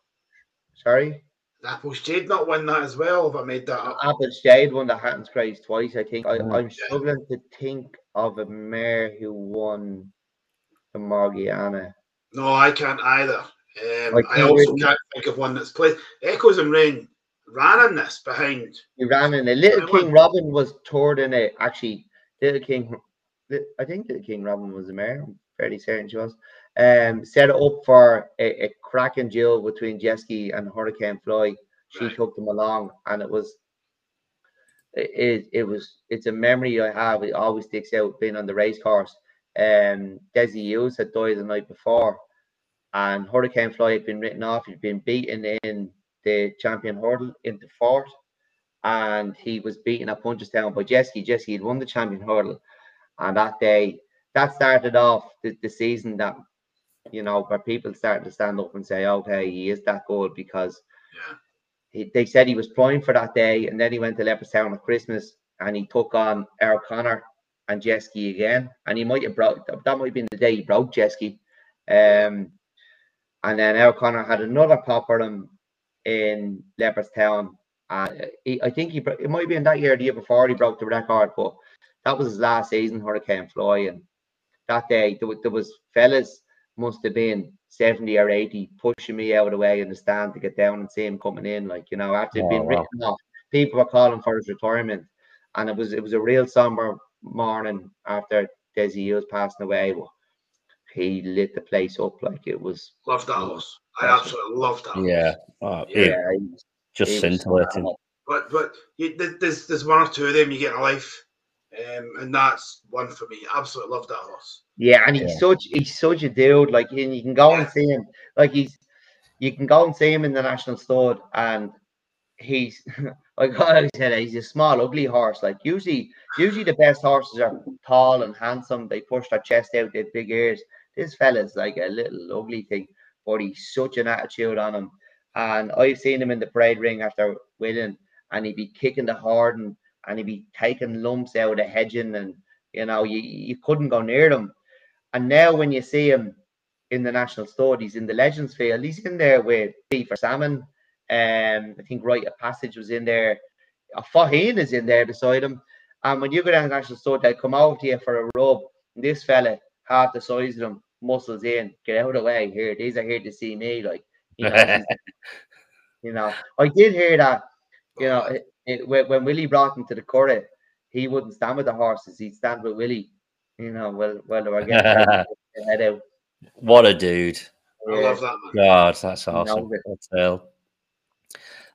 Sorry. Apple's Jade not win that as well. If I made that up. Apple's Jade won the Hatton's Prize twice. I think I, am struggling to think of a mare who won the Morgiana. No, I can't either. Um, I, I also can't think of one that's played. Echoes in Rain ran in this behind. He ran in a Little King Robin was toured in it. Actually, Little King, I think Little King Robin was the mare. I'm fairly certain she was. Um, set it up for a, a cracking duel between Jezki and Hurricane Fly. She right. took them along, and it was it, it was it's a memory I have. It always sticks out being on the race course. Um, Dessie Hughes had died the night before, and Hurricane Fly had been written off. He'd been beaten in the champion hurdle into fourth, and he was beaten at Punchestown by Jezki. Jezki had won the champion hurdle, and that day that started off the, the season that you know where people started to stand up and say, "Okay, he is that good," because yeah. he, they said he was primed for that day, and then he went to Leopardstown at Christmas and he took on Our Conor and Jezki again, and he might have broke that might have been the day he broke Jezki. Um, and then Our Conor had another pop for him in Leopardstown. Uh, he, I think he it might be in that year, the year before he broke the record, but that was his last season, Hurricane Fly. And that day, there, there was fellas must have been 70 or 80 pushing me out of the way in the stand to get down and see him coming in. Like, you know, after oh, being wow. written off, people were calling for his retirement. And it was it was a real somber morning after Dessie Hughes passing away. He lit the place up like it was. Love Dallas. I absolutely love that. Yeah. Oh, yeah. just scintillating. But but you, there's there's one or two of them you get in life, um, and that's one for me. Absolutely love that horse. Yeah, and he's yeah. such he's such a dude. Like and you can go yeah. and see him. Like he's you can go and see him in the national stud, and he's like I said, he's a small, ugly horse. Like usually, usually the best horses are tall and handsome. They push their chest out, they have big ears. This fella's like a little ugly thing, but he's such an attitude on him. And I've seen him in the parade ring after winning, and he'd be kicking the horn and he'd be taking lumps out of hedging, and you know, you, you couldn't go near them. And now when you see him in the national stud, he's in the Legends field, he's in there with for Salmon. Um, I think Rite of Passage was in there. A Faugheen is in there beside him. And when you go down the national store they'll come out to you for a rub. And this fella, half the size of them, muscles in, get out of the way here. These are here to see me. Like, you know, you know, I did hear that, you know, it, it, when Willie brought him to the Curragh, he wouldn't stand with the horses, he'd stand with Willie. You know, well, well, we're getting head out. What a dude! I love that. Man. God, that's awesome.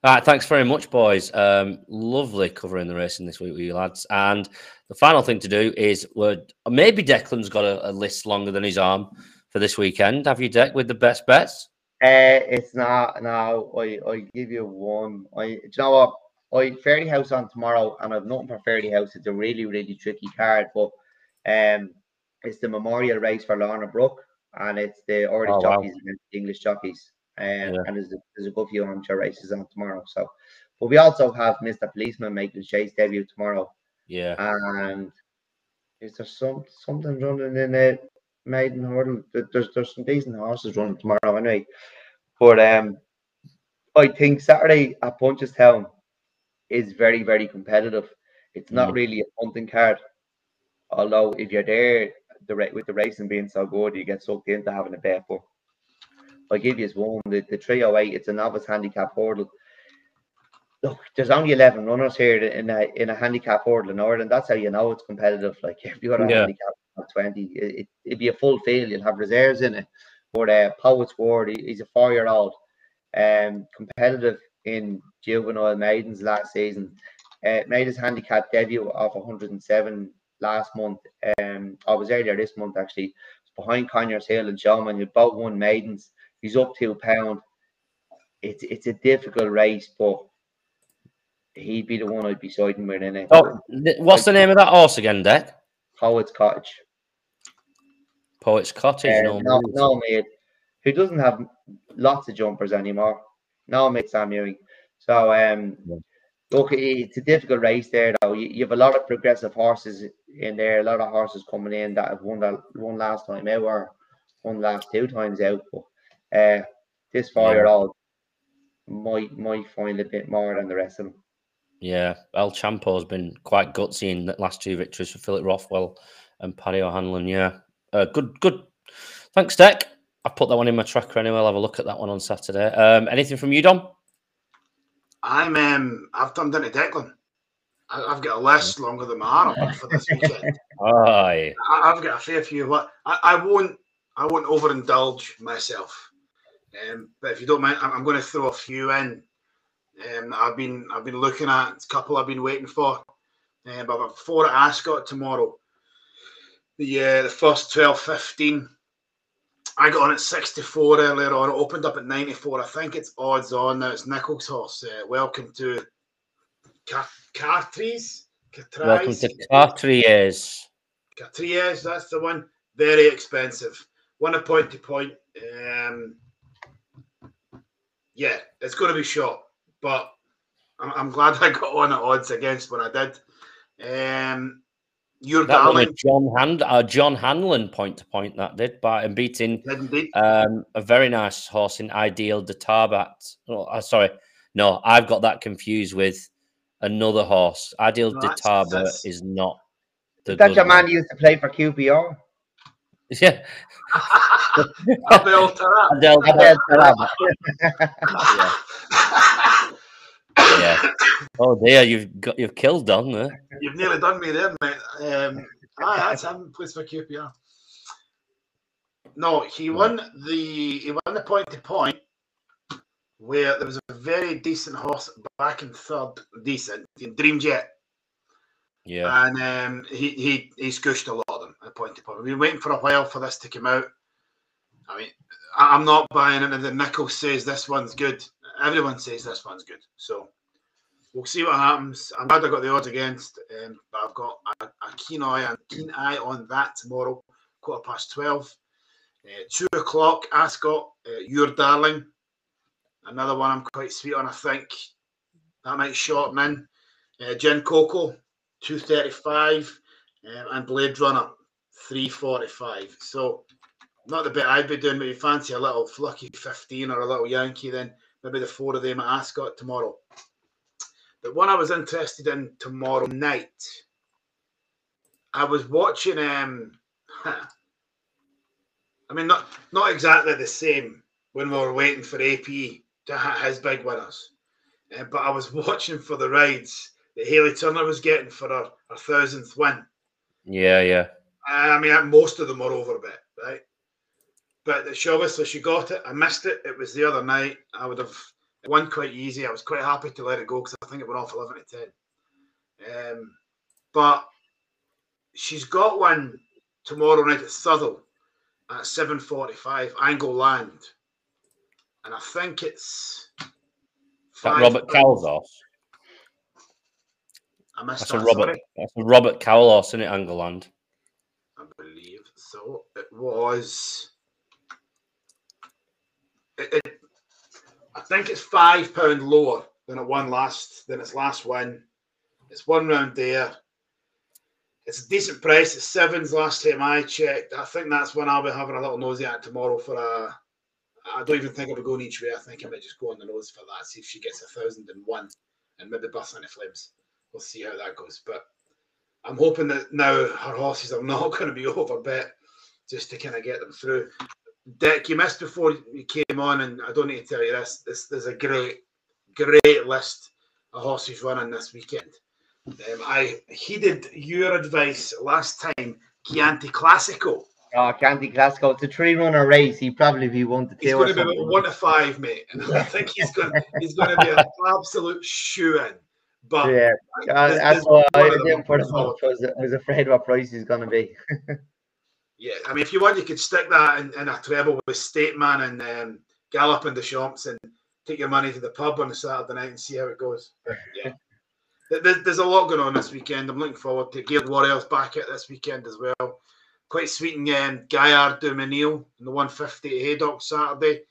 All right, thanks very much, boys. Um, lovely covering the racing this week with you lads. And the final thing to do is, we're, maybe Declan's got a, a, list longer than his arm for this weekend. Have you, Dec, with the best bets? Uh, it's not. No, I I give you one. I do you know what? I Fairyhouse on tomorrow, and I've nothing for Fairyhouse. It's a really really tricky card, but um, it's the memorial race for Lorna Brooke, and it's the Irish oh, jockeys wow. against the English jockeys. Um, yeah. and there's a, there's a good few amateur races on tomorrow. So, but we also have Mr. Policeman making chase debut tomorrow. Yeah, and is there some something running in it? maiden hurdle. There's there's some decent horses running tomorrow anyway. But um I think Saturday at Punchestown is very, very competitive. It's not mm. really a punting card. Although if you're there the with the racing being so good, you get sucked into having a bet. But I give you one, the, the 308, it's a novice handicap hurdle. Look, there's only 11 runners here in a in a handicap hurdle in Ireland. That's how you know it's competitive. Like if you got a yeah. handicap 20. It, would be a full field. You'll have reserves in it. But uh, Poets Ward, he, he's a four year old, um, competitive in juvenile maidens last season. Uh, made his handicap debut of 107 last month. Um, I was earlier this month actually. Behind Conyers Hill and Showman. You both won maidens. He's up two pound. It's it's a difficult race, but he'd be the one I'd be siding with in it. Oh, what's the name of that horse again, Dec? Poets Cottage. Poets Cottage. Uh, no, no, mate. Who doesn't have lots of jumpers anymore? No, mate, Sam Ewing. So, um, yeah. look, it's a difficult race there, though. You, you, have a lot of progressive horses in there, a lot of horses coming in that have won that one last time out. Or one last two times out. But uh, this four year old might might find a bit more than the rest of them. Yeah, El Champo's been quite gutsy in the last two victories for Philip Rothwell and Paddy O'Hanlon. Yeah, uh, good, good. Thanks, Dec. I put that one in my tracker anyway. I'll have a look at that one on Saturday. Um, anything from you, Dom? I'm um, I've turned into Declan. I, have got a list longer than my arm for this weekend. Aye. I, have got a fair few. What I, I won't, I won't overindulge myself. Um, but if you don't mind, I'm, I'm going to throw a few in. Um, I've been, I've been looking at a couple. I've been waiting for. Um, but I've got four at Ascot tomorrow. The uh, the first 12, 15 I got on at 64 earlier on. It opened up at 94. I think it's odds on now. It's Nicholls horse. Uh, welcome to Cartries. Welcome to Cartries. Cartries, that's the one. Very expensive. One a point to point. Um, yeah, it's going to be short, but I'm, I'm, glad I got on at odds against when I did. Um, your that darling John Hand, uh, John Hanlon point to point that did, by and beating um, a very nice horse in Ideal de Tarbat. Oh, uh, sorry, no, I've got that confused with another horse. Ideal no, de Tarbat is not. The that your man used to play for QPR. Yeah. Adel Taarabt. Adel Taarabt. yeah. Oh dear, you've got you've killed Don there. You've nearly done me there, mate. Um, ah, that's him. Plays for QPR. No, he won the he won the point to point where there was a very decent horse back in third, decent in Dream Jet. Yeah, and um, he he he squished a lot of them at point to point. We've been waiting for a while for this to come out. I mean, I'm not buying into the Nicholls says this one's good. Everyone says this one's good. So we'll see what happens. I'm glad I got the odds against, um, but I've got a, a, keen eye and keen eye on that tomorrow, quarter past twelve. Uh, two o'clock, Ascot, uh, your darling. Another one I'm quite sweet on. I think that might shorten in. Uh, Gin Coco, two thirty-five, um, and Blade Runner, three forty-five. So not the bit I'd be doing, but you fancy a little flucky fifteen or a little Yankee, then maybe the four of them at Ascot tomorrow. The one I was interested in tomorrow night, I was watching. Um, I mean, not not exactly the same when we were waiting for AP to hit his big winners, uh, but I was watching for the rides that Hayley Turner was getting for her, her thousandth win. Yeah, yeah. I mean, most of them were over a bit, right? But she obviously she got it. I missed it. It was the other night. I would have won quite easy. I was quite happy to let it go because I think it went off eleven to ten. Um, but she's got one tomorrow night at Southwell at seven forty-five. Angle Land, and I think it's that Robert Cowell's. I missed that's that, a Robert. Sorry. That's a Robert Cowell isn't it, Angle Land? I believe so. It was. It, it, I think it's five pound lower than it won last than its last win. It's one round there. It's a decent price. It's sevens last time I checked. I think that's when I'll be having a little nosy at tomorrow for a. I don't even think I'll be going each way. I think I might just go on the nose for that. See if she gets a thousand and one, and maybe bust any flames. We'll see how that goes. But I'm hoping that now her horses are not going to be over bet just to kind of get them through. Dick, you missed before you came on, and I don't need to tell you this. This there's a great, great list of horses running this weekend. Um, I heeded your advice last time, Chianti Classico. Oh, Chianti Classico. It's a three runner race. He probably be one to two. He's going to be one to five, mate. And I think he's going he's going to be an absolute shoe in. But yeah, that's I didn't him I was afraid of what price he's going to be. Yeah, I mean, if you want, you could stick that in, in a treble with State Man and um, Gallop in the shops and take your money to the pub on a Saturday night and see how it goes. But, yeah, there's, there's a lot going on this weekend. I'm looking forward to Gaelic Warriors back at this weekend as well. Quite sweet and um, Gaillard du Mesnil in the 150 at Haydock Saturday.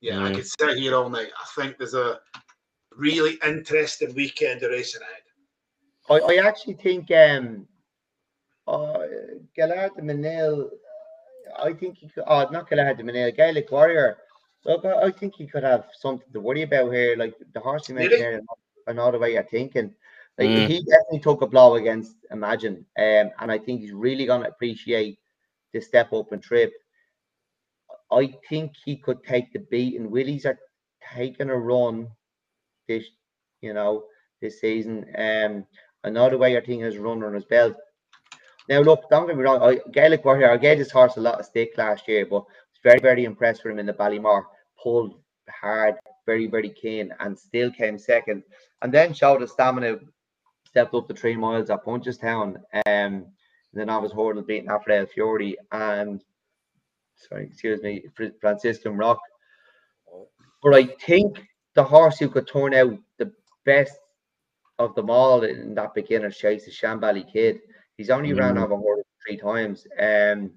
Yeah, mm. I could sit here all night. I think there's a really interesting weekend of racing ahead. I, I actually think um, uh, Gaillard du I think he could. Oh, not gonna have the Manila Gaelic Warrior. Look, I, I, think he could have something to worry about here. Like the horse you mentioned here, another way you're thinking. Like mm. he definitely took a blow against Imagine, um, and I think he's really gonna appreciate the step up and trip. I think he could take the beat, and Willies are taking a run this, you know, this season. Um, another way I think has run on his belt. Now, look, don't get me wrong. I, Gaelic Warrior, I gave this horse a lot of stick last year, but very, very impressed with him in the Ballymore. Pulled hard, very, very keen, and still came second. And then showed the stamina, stepped up the three miles at Punchestown. Um, and then I was hurdle beating Alfred Fiore and sorry, excuse me, Franciscan Rock. But I think the horse who could turn out the best of them all in that beginner's chase is Shanbally Kid. He's only mm. ran over hurdle three times. Um,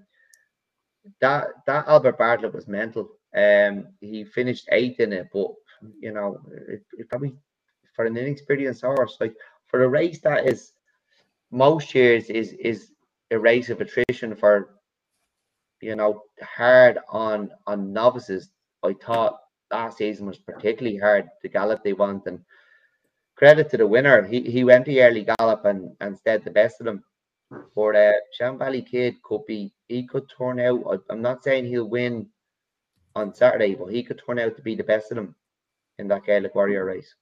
that that Albert Bartlett was mental. Um, he finished eighth in it, but you know, it, it probably for an inexperienced horse, like for a race that is most years is is a race of attrition for you know hard on on novices. I thought last season was particularly hard. The gallop they want and credit to the winner. He he went the early gallop and and stayed the best of them. But uh, Shanbally Kid could be he could turn out. I'm not saying he'll win on Saturday, but he could turn out to be the best of them in that Gaelic Warrior race.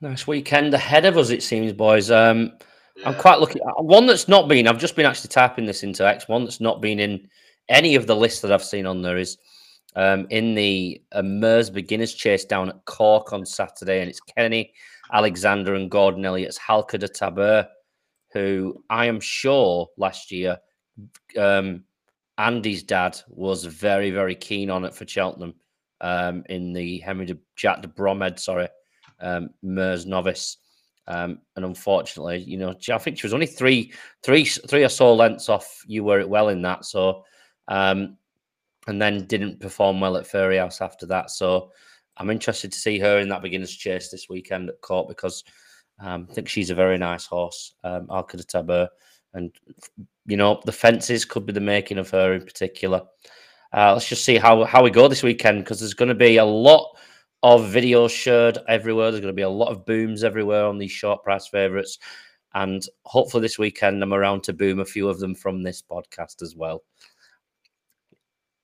Nice weekend ahead of us, it seems, boys. Um, yeah. I'm quite looking. Uh, one that's not been. I've just been actually typing this into X. One that's not been in any of the lists that I've seen on there is um, in the uh, Mers Beginners Chase down at Cork on Saturday, and it's Kenny Alexander and Gordon Elliott's Halka de Tabeur, who I am sure last year um, Andy's dad was very, very keen on it for Cheltenham um, in the Henry de Jack de Bromhead, sorry, um, Mers novice. Um, and unfortunately, you know, I think she was only three, three, three or so lengths off. You were it well in that, so um, and then didn't perform well at Fairyhouse after that. So I'm interested to see her in that beginner's chase this weekend at Court because um, I think she's a very nice horse, um, Tabeur. And, you know, the fences could be the making of her in particular. Uh, let's just see how, how we go this weekend because there's going to be a lot of videos shared everywhere. There's going to be a lot of booms everywhere on these short price favourites. And hopefully this weekend I'm around to boom a few of them from this podcast as well.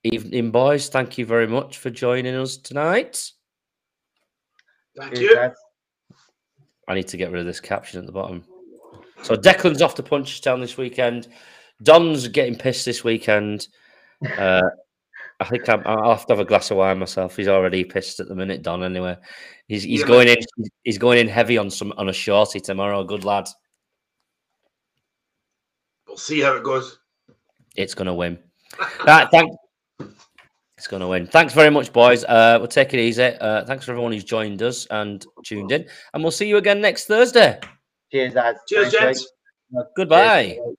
Evening, boys. Thank you very much for joining us tonight. Thank you. I need to get rid of this caption at the bottom. So Declan's off to Punchestown this weekend. Don's getting pissed this weekend. Uh, I think i will have to have a glass of wine myself. He's already pissed at the minute, Don. Anyway, he's he's yeah, going in. He's going in heavy on some on a shorty tomorrow. Good lad. We'll see how it goes. It's going to win. right, thank, it's going to win. Thanks very much, boys. Uh, we'll take it easy. Uh, thanks for everyone who's joined us and tuned in. And we'll see you again next Thursday. Cheers, lads. Cheers, gents. Goodbye. Cheers.